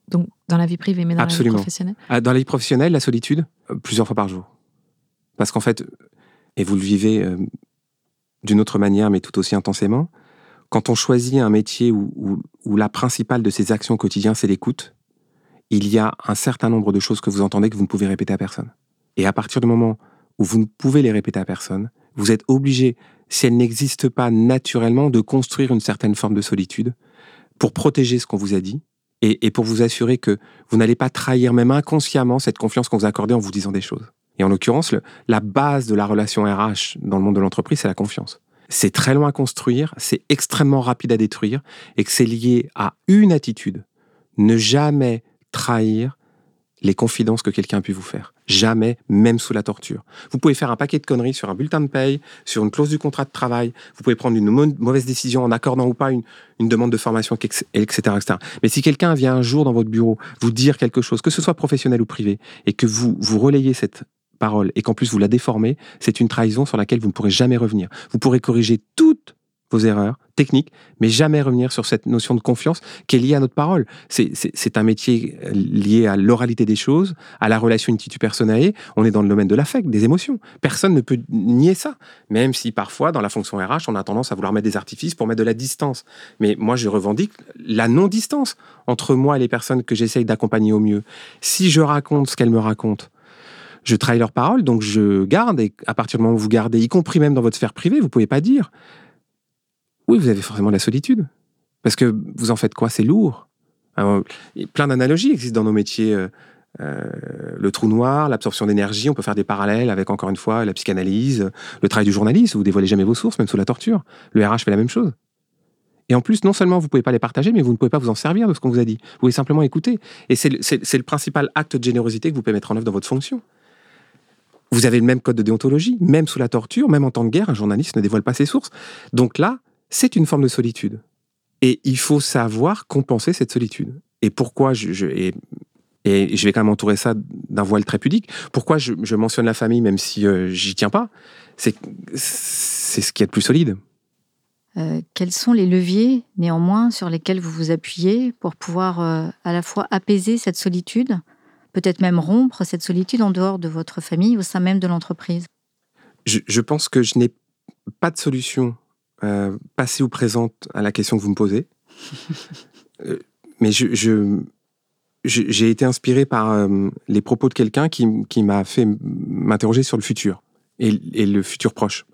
Donc dans la vie privée, mais dans la vie professionnelle? Ah, Dans la vie professionnelle, la solitude, plusieurs fois par jour. Parce qu'en fait, et vous le vivez euh, d'une autre manière, mais tout aussi intensément, quand on choisit un métier où, où, la principale de ses actions quotidiennes, c'est l'écoute, il y a un certain nombre de choses que vous entendez que vous ne pouvez répéter à personne. Et à partir du moment où vous ne pouvez les répéter à personne, vous êtes obligé, si elles n'existent pas naturellement, de construire une certaine forme de solitude pour protéger ce qu'on vous a dit et, pour vous assurer que vous n'allez pas trahir même inconsciemment cette confiance qu'on vous a en vous disant des choses. Et en l'occurrence, la base de la relation RH dans le monde de l'entreprise, c'est la confiance. C'est très loin à construire, c'est extrêmement rapide à détruire, et que c'est lié à une attitude. Ne jamais trahir les confidences que quelqu'un a pu vous faire. Jamais, même sous la torture. Vous pouvez faire un paquet de conneries sur un bulletin de paye, sur une clause du contrat de travail. Vous pouvez prendre une mauvaise décision en accordant ou pas une, demande de formation, etc., etc. Mais si quelqu'un vient un jour dans votre bureau vous dire quelque chose, que ce soit professionnel ou privé, et que vous, vous relayez cette parole et qu'en plus vous la déformez, c'est une trahison sur laquelle vous ne pourrez jamais revenir. Vous pourrez corriger toutes vos erreurs techniques, mais jamais revenir sur cette notion de confiance qui est liée à notre parole. C'est un métier euh, lié à l'oralité des choses, à la relation intitu personae. On est dans le domaine de l'affect, des émotions. Personne ne peut nier ça, même si parfois, dans la fonction RH, on a tendance à vouloir mettre des artifices pour mettre de la distance. Mais moi, je revendique la non-distance entre moi et les personnes que j'essaye d'accompagner au mieux. Si je raconte ce qu'elles me racontent, je trahis leur parole, donc je garde, et à partir du moment où vous gardez, y compris même dans votre sphère privée, vous pouvez pas dire oui, vous avez forcément la solitude. Parce que vous en faites quoi? C'est lourd. plein d'analogies existent dans nos métiers. Euh, euh, le trou noir, l'absorption d'énergie, on peut faire des parallèles avec, encore une fois, la psychanalyse, le travail du journaliste, vous dévoilez jamais vos sources, même sous la torture. Le RH fait la même chose. Et en plus, non seulement vous pouvez pas les partager, mais vous ne pouvez pas vous en servir de ce qu'on vous a dit. Vous pouvez simplement écouter. Et c'est le, principal acte de générosité que vous pouvez mettre en œuvre dans votre fonction. Vous avez le même code de déontologie, même sous la torture, même en temps de guerre, un journaliste ne dévoile pas ses sources. Donc là, c'est une forme de solitude. Et il faut savoir compenser cette solitude. Et pourquoi je, et, je vais quand même entourer ça d'un voile très pudique. Pourquoi je, mentionne la famille, même si euh, j'y tiens pas? C'est c'est ce qui est le plus solide. Euh, quels sont les leviers, néanmoins, sur lesquels vous vous appuyez pour pouvoir euh, à la fois apaiser cette solitude, peut-être même rompre cette solitude en dehors de votre famille, au sein même de l'entreprise? Je, pense que je n'ai pas de solution euh, passée ou présente à la question que vous me posez. *laughs* mais je, j'ai été inspiré par les propos de quelqu'un qui, m'a fait m'interroger sur le futur et, le futur proche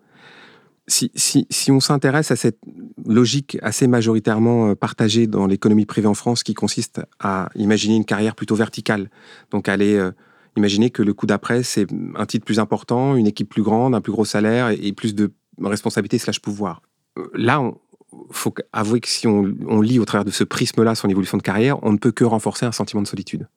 si, on s'intéresse à cette logique assez majoritairement euh, partagée dans l'économie privée en France qui consiste à imaginer une carrière plutôt verticale, donc aller euh, imaginer que le coup d'après, c'est un titre plus important, une équipe plus grande, un plus gros salaire et, plus de responsabilité slash pouvoir. Là, il faut avouer que si on, lit au travers de ce prisme-là son évolution de carrière, on ne peut que renforcer un sentiment de solitude.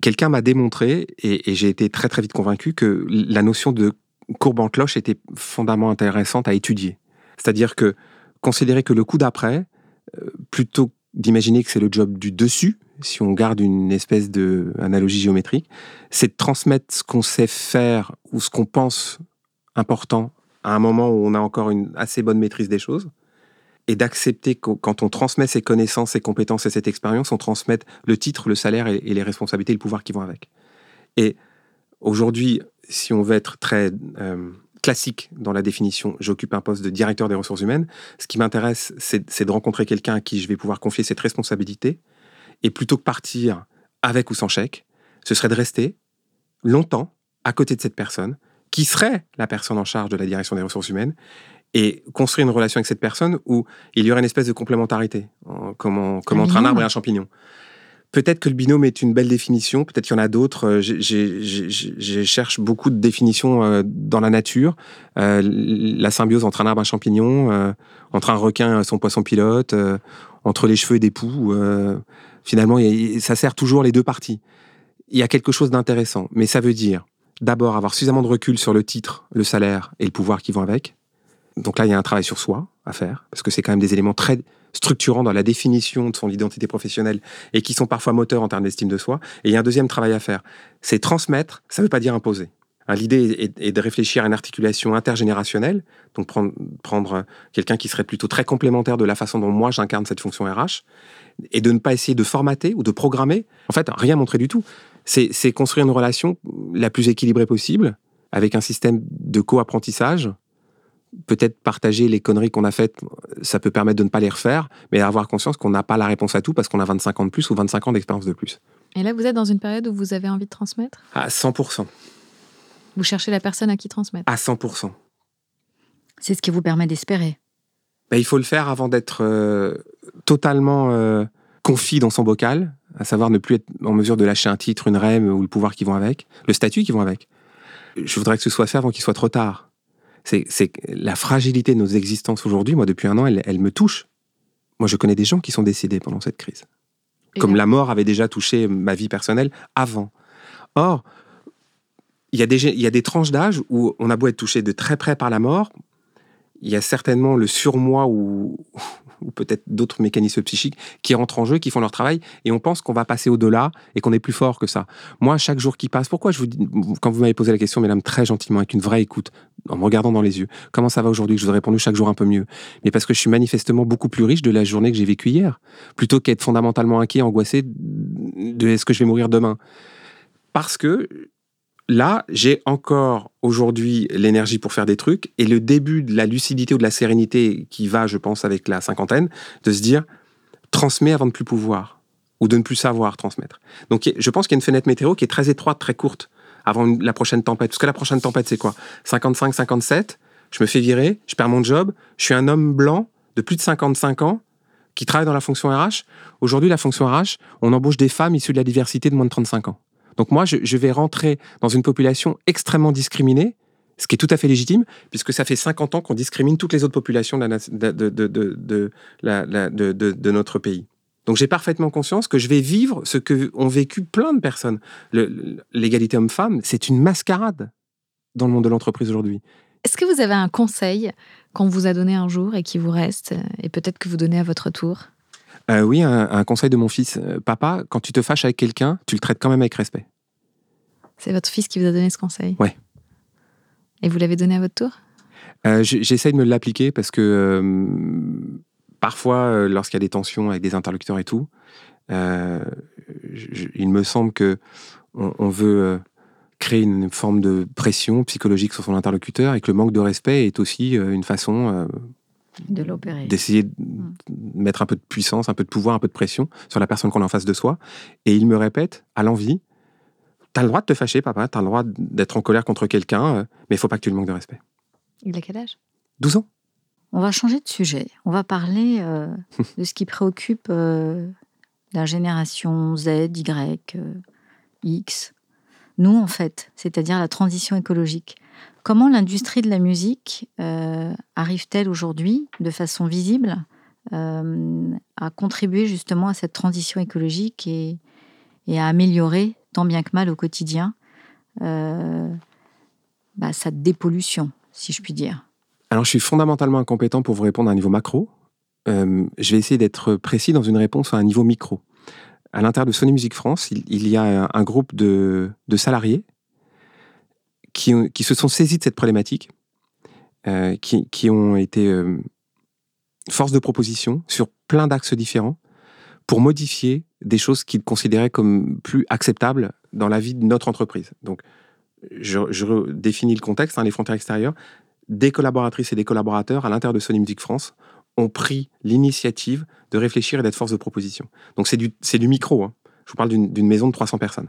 Quelqu'un m'a démontré, et j'ai été très très vite convaincu, que la notion de courbe en cloche était fondamentalement intéressante à étudier. C'est-à-dire que considérer que le coup d'après, euh, plutôt d'imaginer que c'est le job du dessus, si on garde une espèce d'analogie géométrique, c'est de transmettre ce qu'on sait faire ou ce qu'on pense important à un moment où on a encore une assez bonne maîtrise des choses, et d'accepter que quand on transmet ses connaissances, ses compétences et cette expérience, on transmette le titre, le salaire et, les responsabilités le pouvoir qui vont avec. Et aujourd'hui, si on veut être très euh, classique dans la définition, j'occupe un poste de directeur des ressources humaines. Ce qui m'intéresse, c'est de rencontrer quelqu'un à qui je vais pouvoir confier cette responsabilité. Et plutôt que partir avec ou sans chèque, ce serait de rester longtemps à côté de cette personne, qui serait la personne en charge de la direction des ressources humaines, et construire une relation avec cette personne où il y aurait une espèce de complémentarité, comme, comme entre un arbre et un champignon. Peut-être que le binôme est une belle définition, peut-être qu'il y en a d'autres. Euh, je cherche beaucoup de définitions euh, dans la nature. Euh, la symbiose entre un arbre et un champignon, entre un requin et son poisson pilote, entre les cheveux et des poux. finalement, ça sert toujours les deux parties. Il y a quelque chose d'intéressant, mais ça veut dire d'abord avoir suffisamment de recul sur le titre, le salaire et le pouvoir qui vont avec. Donc là, il y a un travail sur soi à faire, parce que c'est quand même des éléments très structurants dans la définition de son identité professionnelle et qui sont parfois moteurs en termes d'estime de soi. Et il y a un deuxième travail à faire, c'est transmettre, ça ne veut pas dire imposer. Hein, l'idée est, de réfléchir à une articulation intergénérationnelle, donc prendre, prendre quelqu'un qui serait plutôt très complémentaire de la façon dont moi j'incarne cette fonction RH, et de ne pas essayer de formater ou de programmer, en fait, rien montrer du tout. C'est construire une relation la plus équilibrée possible, avec un système de co-apprentissage, peut-être partager les conneries qu'on a faites, ça peut permettre de ne pas les refaire, mais avoir conscience qu'on n'a pas la réponse à tout parce qu'on a 25 ans de plus ou 25 ans d'expérience de plus. Et là, vous êtes dans une période où vous avez envie de transmettre? À 100%. Vous cherchez la personne à qui transmettre? À 100%. C'est ce qui vous permet d'espérer. Ben, il faut le faire avant d'être euh, totalement euh, confit dans son bocal, à savoir ne plus être en mesure de lâcher un titre, une REM ou le pouvoir qui vont avec, le statut qui vont avec. Je voudrais que ce soit fait avant qu'il soit trop tard c'est la fragilité de nos existences aujourd'hui. Moi, depuis un an, elle, me touche. Moi, je connais des gens qui sont décédés pendant cette crise. Comme la mort avait déjà touché ma vie personnelle avant. Or, il y, a des, il y a des tranches d'âge où on a beau être touché de très près par la mort, il y a certainement le surmoi ou, ou peut-être d'autres mécanismes psychiques qui rentrent en jeu, qui font leur travail, et on pense qu'on va passer au-delà et qu'on est plus fort que ça. Moi, chaque jour qui passe, pourquoi je vous dis, quand vous m'avez posé la question, mesdames, très gentiment, avec une vraie écoute, en me regardant dans les yeux, comment ça va aujourd'hui Je vous ai répondu chaque jour un peu mieux. Mais parce que je suis manifestement beaucoup plus riche de la journée que j'ai vécue hier, plutôt qu'être fondamentalement inquiet, angoissé de est-ce que je vais mourir demain. Parce que là, j'ai encore aujourd'hui l'énergie pour faire des trucs et le début de la lucidité ou de la sérénité qui va, je pense, avec la cinquantaine, de se dire transmets avant de plus pouvoir ou de ne plus savoir transmettre. Donc je pense qu'il y a une fenêtre météo qui est très étroite, très courte avant la prochaine tempête. Parce que la prochaine tempête, c'est quoi? 55, 57, je me fais virer, je perds mon job, je suis un homme blanc de plus de 55 ans qui travaille dans la fonction RH. Aujourd'hui, la fonction RH, on embauche des femmes issues de la diversité de moins de 35 ans. Donc moi, je, vais rentrer dans une population extrêmement discriminée, ce qui est tout à fait légitime, puisque ça fait 50 ans qu'on discrimine toutes les autres populations de, de, notre pays. Donc j'ai parfaitement conscience que je vais vivre ce que ont vécu plein de personnes. L'égalité homme-femme, c'est une mascarade dans le monde de l'entreprise aujourd'hui. Est-ce que vous avez un conseil qu'on vous a donné un jour et qui vous reste, et peut-être que vous donnez à votre tour? Euh, Oui, un, conseil de mon fils. Euh, papa, quand tu te fâches avec quelqu'un, tu le traites quand même avec respect. C'est votre fils qui vous a donné ce conseil Ouais. Et vous l'avez donné à votre tour? Euh, J'essaye de me l'appliquer parce que parfois, lorsqu'il y a des tensions avec des interlocuteurs et tout, il me semble que on veut créer une forme de pression psychologique sur son interlocuteur et que le manque de respect est aussi une façon de l'opérer. D'essayer de mm. mettre un peu de puissance, un peu de pouvoir, un peu de pression sur la personne qu'on a en face de soi. Et il me répète à l'envie T'as le droit de te fâcher, papa, t'as le droit d'être en colère contre quelqu'un, euh, mais il faut pas que tu le manques de respect. Il a quel âge? 12 ans. On va changer de sujet. On va parler *laughs* de ce qui préoccupe la génération Z, Y, X, nous en fait, c'est-à-dire la transition écologique. Comment l'industrie de la musique euh, arrive-t-elle aujourd'hui, de façon visible, euh, à contribuer justement à cette transition écologique et, à améliorer, tant bien que mal au quotidien, euh, bah, sa dépollution, si je puis dire? Alors je suis fondamentalement incompétent pour vous répondre à un niveau macro. je vais essayer d'être précis dans une réponse à un niveau micro à l'intérieur de Sony Music France, il, y a un, groupe de, salariés qui, se sont saisis de cette problématique, euh, qui, ont été euh, force de proposition sur plein d'axes différents pour modifier des choses qu'ils considéraient comme plus acceptables dans la vie de notre entreprise. Donc, je, définis le contexte, hein, les frontières extérieures. Des collaboratrices et des collaborateurs à l'intérieur de Sony Music France ont pris l'initiative de réfléchir et d'être force de proposition. Donc c'est du, du micro. Hein. Je vous parle d'une maison de 300 personnes.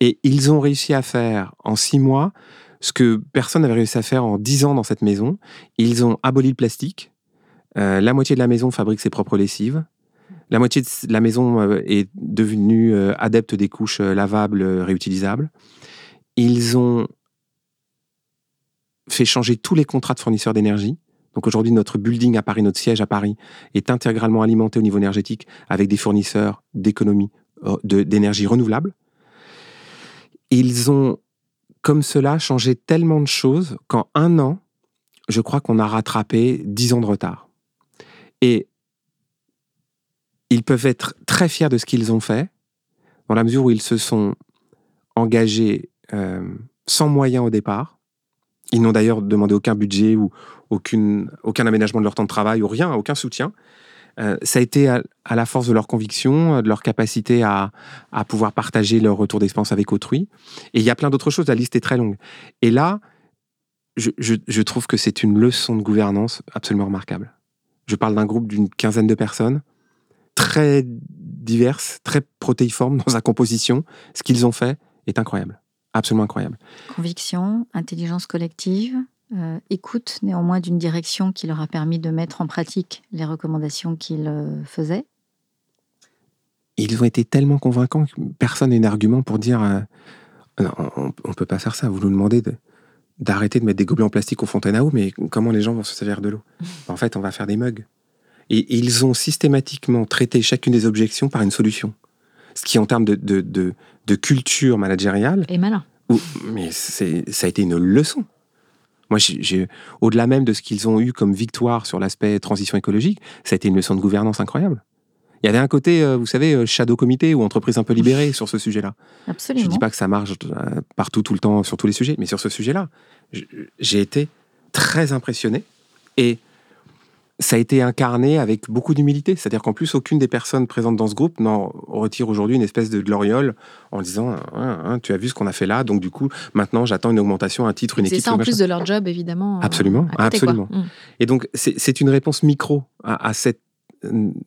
Et ils ont réussi à faire en six mois ce que personne n'avait réussi à faire en dix ans dans cette maison. Ils ont aboli le plastique. Euh, la moitié de la maison fabrique ses propres lessives. La moitié de la maison euh, est devenue euh, adepte des couches lavables, réutilisables. Ils ont fait changer tous les contrats de fournisseurs d'énergie. Donc aujourd'hui, notre building à Paris, notre siège à Paris, est intégralement alimenté au niveau énergétique avec des fournisseurs d'économie d'énergie renouvelable. Ils ont, comme cela, changé tellement de choses qu'en un an, je crois qu'on a rattrapé dix ans de retard. Et ils peuvent être très fiers de ce qu'ils ont fait, dans la mesure où ils se sont engagés euh, sans moyens au départ. Ils n'ont d'ailleurs demandé aucun budget ou, aucune, aucun aménagement de leur temps de travail ou rien, aucun soutien. Euh, ça a été à, la force de leur conviction, de leur capacité à, pouvoir partager leur retour d'expérience avec autrui. Et il y a plein d'autres choses, la liste est très longue. Et là, je, je trouve que c'est une leçon de gouvernance absolument remarquable. Je parle d'un groupe d'une quinzaine de personnes, très diverses, très protéiformes dans sa composition. Ce qu'ils ont fait est incroyable, absolument incroyable. Conviction, intelligence collective, euh, écoute néanmoins d'une direction qui leur a permis de mettre en pratique les recommandations qu'ils euh, faisaient Ils ont été tellement convaincants que personne n'a d'argument pour dire euh, on ne peut pas faire ça. Vous nous demandez d'arrêter de, mettre des gobelets en plastique aux fontaines à eau, mais comment les gens vont se servir de l'eau? *laughs* En fait, on va faire des mugs. Et, ils ont systématiquement traité chacune des objections par une solution. Ce qui, en termes de, de, culture managériale. Et malin. mais ça a été une leçon. Moi, j'ai, au-delà même de ce qu'ils ont eu comme victoire sur l'aspect transition écologique, ça a été une leçon de gouvernance incroyable. Il y avait un côté, euh, vous savez, euh, shadow comité ou entreprise un peu libérée sur ce sujet-là. Absolument. Je ne dis pas que ça marche euh, partout, tout le temps, sur tous les sujets, mais sur ce sujet-là, j'ai été très impressionné. Et ça a été incarné avec beaucoup d'humilité. C'est-à-dire qu'en plus, aucune des personnes présentes dans ce groupe n'en retire aujourd'hui une espèce de gloriole en disant hein, hein, Tu as vu ce qu'on a fait là, donc du coup, maintenant j'attends une augmentation, un titre, une équipe. C'est ça en plus de leur job, évidemment. Absolument, absolument. Mm. Et donc, c'est une réponse micro à, cette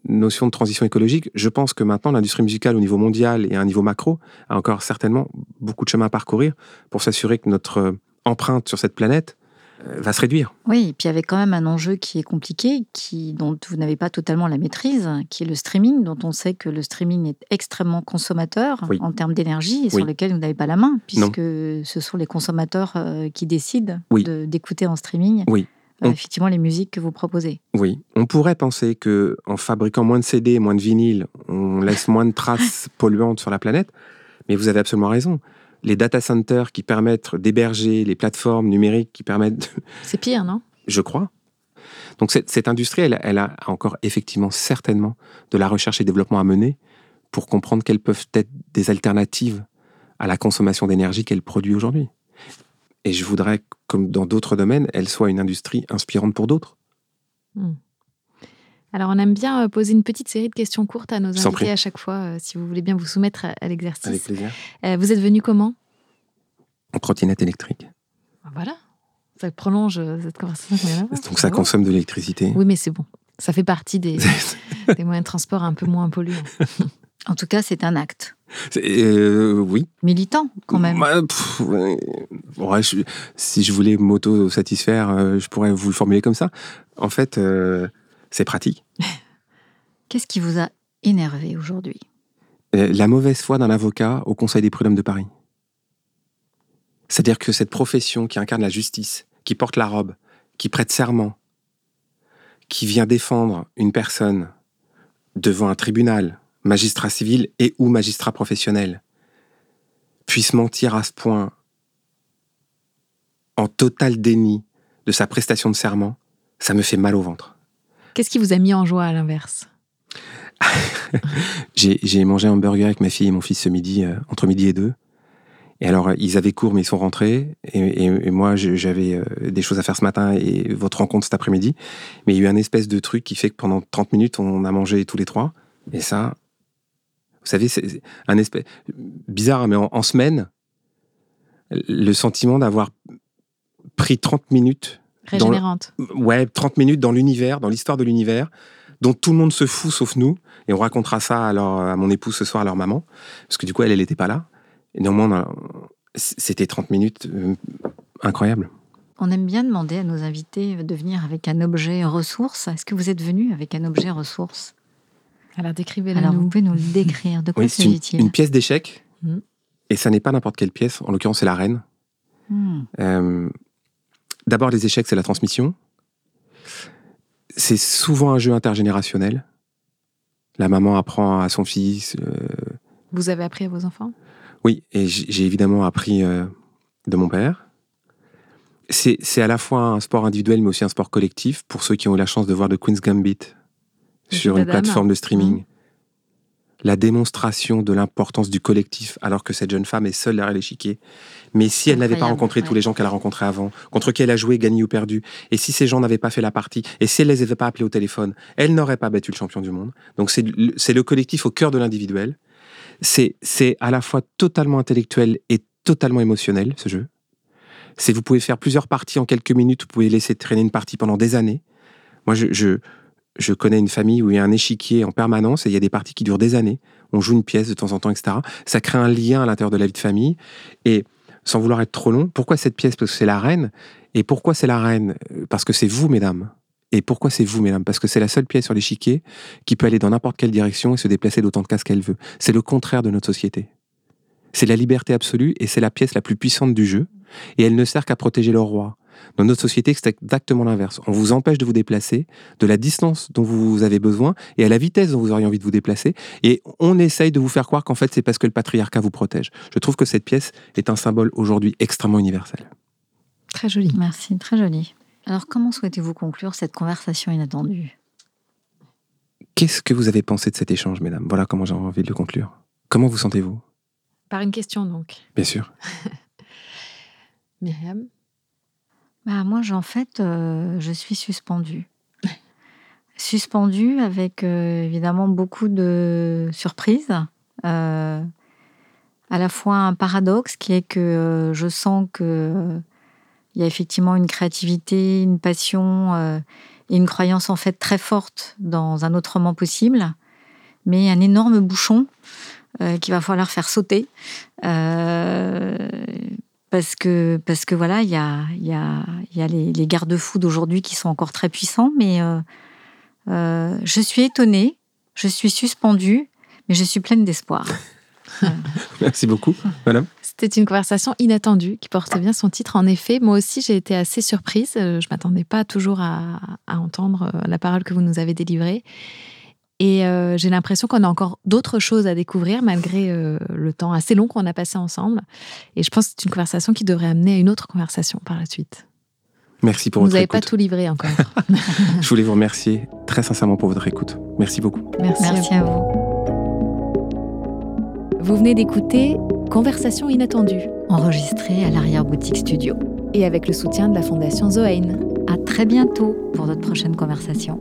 notion de transition écologique. Je pense que maintenant, l'industrie musicale au niveau mondial et à un niveau macro a encore certainement beaucoup de chemin à parcourir pour s'assurer que notre empreinte sur cette planète euh, va se réduire. Oui, et puis il y avait quand même un enjeu qui est compliqué, qui, dont vous n'avez pas totalement la maîtrise, qui est le streaming, dont on sait que le streaming est extrêmement consommateur en termes d'énergie et sur lequel vous n'avez pas la main, puisque ce sont les consommateurs euh, qui décident d'écouter en streaming. Oui. effectivement les musiques que vous proposez. Oui, on pourrait penser que en fabriquant moins de CD, moins de vinyle, on laisse moins de traces *laughs* polluantes sur la planète, mais vous avez absolument raison. Les data centers qui permettent d'héberger les plateformes numériques qui permettent. C'est pire, non? Je crois. Donc cette, industrie, elle, a encore effectivement certainement de la recherche et développement à mener pour comprendre quelles peuvent être des alternatives à la consommation d'énergie qu'elle produit aujourd'hui. Et je voudrais, comme dans d'autres domaines, elle soit une industrie inspirante pour d'autres. Hmm. Alors, on aime bien euh, poser une petite série de questions courtes à nos invités à chaque fois, euh, si vous voulez bien vous soumettre à, l'exercice. Avec plaisir. Euh, vous êtes venu comment? En trottinette électrique. Ah, voilà, ça prolonge cette conversation. Donc ça consomme de l'électricité. Oui, mais c'est bon. Ça fait partie des, *laughs* des moyens de transport un peu moins polluants. En tout cas, c'est un acte. Euh, oui. Militant, quand même. si je voulais m'auto-satisfaire, je pourrais vous le formuler comme ça. En fait, euh, c'est pratique. *laughs* Qu'est-ce qui vous a énervé aujourd'hui? La mauvaise foi d'un avocat au Conseil des prud'hommes de Paris. C'est-à-dire que cette profession qui incarne la justice, qui porte la robe, qui prête serment, qui vient défendre une personne devant un tribunal, magistrat civil et ou magistrat professionnel, puisse mentir à ce point en total déni de sa prestation de serment, ça me fait mal au ventre. Qu'est-ce qui vous a mis en joie à l'inverse *laughs* J'ai mangé un burger avec ma fille et mon fils ce midi, euh, entre midi et deux. Et alors, ils avaient cours, mais ils sont rentrés. Et, moi, j'avais euh, des choses à faire ce matin et votre rencontre cet après-midi. Mais il y a eu un espèce de truc qui fait que pendant 30 minutes, on a mangé tous les trois. Et ça, vous savez, c'est un espèce bizarre, mais en, semaine, le sentiment d'avoir pris 30 minutes. Régénérante. ouais, 30 minutes dans l'univers, dans l'histoire de l'univers, dont tout le monde se fout sauf nous. Et on racontera ça alors à mon épouse ce soir, à leur maman, parce que du coup, elle, elle n'était pas là. Et néanmoins, c'était 30 minutes euh, incroyables. On aime bien demander à nos invités de venir avec un objet ressource. Est-ce que vous êtes venu avec un objet ressource? Alors décrivez-le. Alors vous pouvez nous le décrire. De *laughs* quoi oui, s'agit-il? une, pièce d'échec. Hmm. Et ça n'est pas n'importe quelle pièce. En l'occurrence, c'est la reine. Hmm. Euh, d'abord, les échecs, c'est la transmission. C'est souvent un jeu intergénérationnel. La maman apprend à son fils. Euh, vous avez appris à vos enfants? Oui, et j'ai évidemment appris euh, de mon père. C'est à la fois un sport individuel, mais aussi un sport collectif. Pour ceux qui ont eu la chance de voir The Queen's Gambit, sur une plateforme de streaming. Mmh. La démonstration de l'importance du collectif alors que cette jeune femme est seule derrière l'échiquier. Mais si elle n'avait pas rencontré tous les gens qu'elle a rencontrés avant, contre qui elle a joué, gagné ou perdu, et si ces gens n'avaient pas fait la partie, et si elle les avait pas appelés au téléphone, elle n'aurait pas battu le champion du monde. Donc c'est le collectif au cœur de l'individuel. C'est à la fois totalement intellectuel et totalement émotionnel, ce jeu. C'est vous pouvez faire plusieurs parties en quelques minutes, vous pouvez laisser traîner une partie pendant des années. Moi, je, je connais une famille où il y a un échiquier en permanence et il y a des parties qui durent des années. On joue une pièce de temps en temps, etc. Ça crée un lien à l'intérieur de la vie de famille. Et sans vouloir être trop long, pourquoi cette pièce? Parce que c'est la reine. Et pourquoi c'est la reine? Parce que c'est vous, mesdames. Et pourquoi c'est vous, mesdames? Parce que c'est la seule pièce sur l'échiquier qui peut aller dans n'importe quelle direction et se déplacer d'autant de cases qu'elle veut. C'est le contraire de notre société. C'est la liberté absolue et c'est la pièce la plus puissante du jeu. Et elle ne sert qu'à protéger le roi, dans notre société, c'est exactement l'inverse. On vous empêche de vous déplacer, de la distance dont vous avez besoin et à la vitesse dont vous auriez envie de vous déplacer. Et on essaye de vous faire croire qu'en fait, c'est parce que le patriarcat vous protège. Je trouve que cette pièce est un symbole aujourd'hui extrêmement universel. Très joli. Merci, très joli. Alors, comment souhaitez-vous conclure cette conversation inattendue? Qu'est-ce que vous avez pensé de cet échange, mesdames? Voilà comment j'ai envie de le conclure. Comment vous sentez-vous? Par une question, donc. Bien sûr. *laughs* Myriam? Bah, moi, en fait, euh, je suis suspendue. suspendue avec euh, évidemment beaucoup de surprises. Euh, à la fois un paradoxe qui est que je sens que il y a effectivement une créativité, une passion et une croyance en fait très forte dans un autrement possible, mais un énorme bouchon qu'il va falloir faire sauter parce que, parce que voilà, il y a, y a, y a les, les garde-fous d'aujourd'hui qui sont encore très puissants, mais euh, euh, je suis étonnée, je suis suspendue, mais je suis pleine d'espoir. *laughs* Merci beaucoup, madame. C'était une conversation inattendue qui porte bien son titre. En effet, moi aussi, j'ai été assez surprise. Euh, je m'attendais pas toujours à, entendre la parole que vous nous avez délivrée. Et euh, j'ai l'impression qu'on a encore d'autres choses à découvrir malgré le temps assez long qu'on a passé ensemble. Et je pense que c'est une conversation qui devrait amener à une autre conversation par la suite. Merci pour vous votre écoute. Vous n'avez pas tout livré encore. *laughs* je voulais vous remercier très sincèrement pour votre écoute. Merci beaucoup. Merci, Merci à vous. Vous venez d'écouter Conversation inattendue, enregistrée à l'arrière-boutique studio. Et avec le soutien de la Fondation Zoein. À très bientôt pour notre prochaine conversation.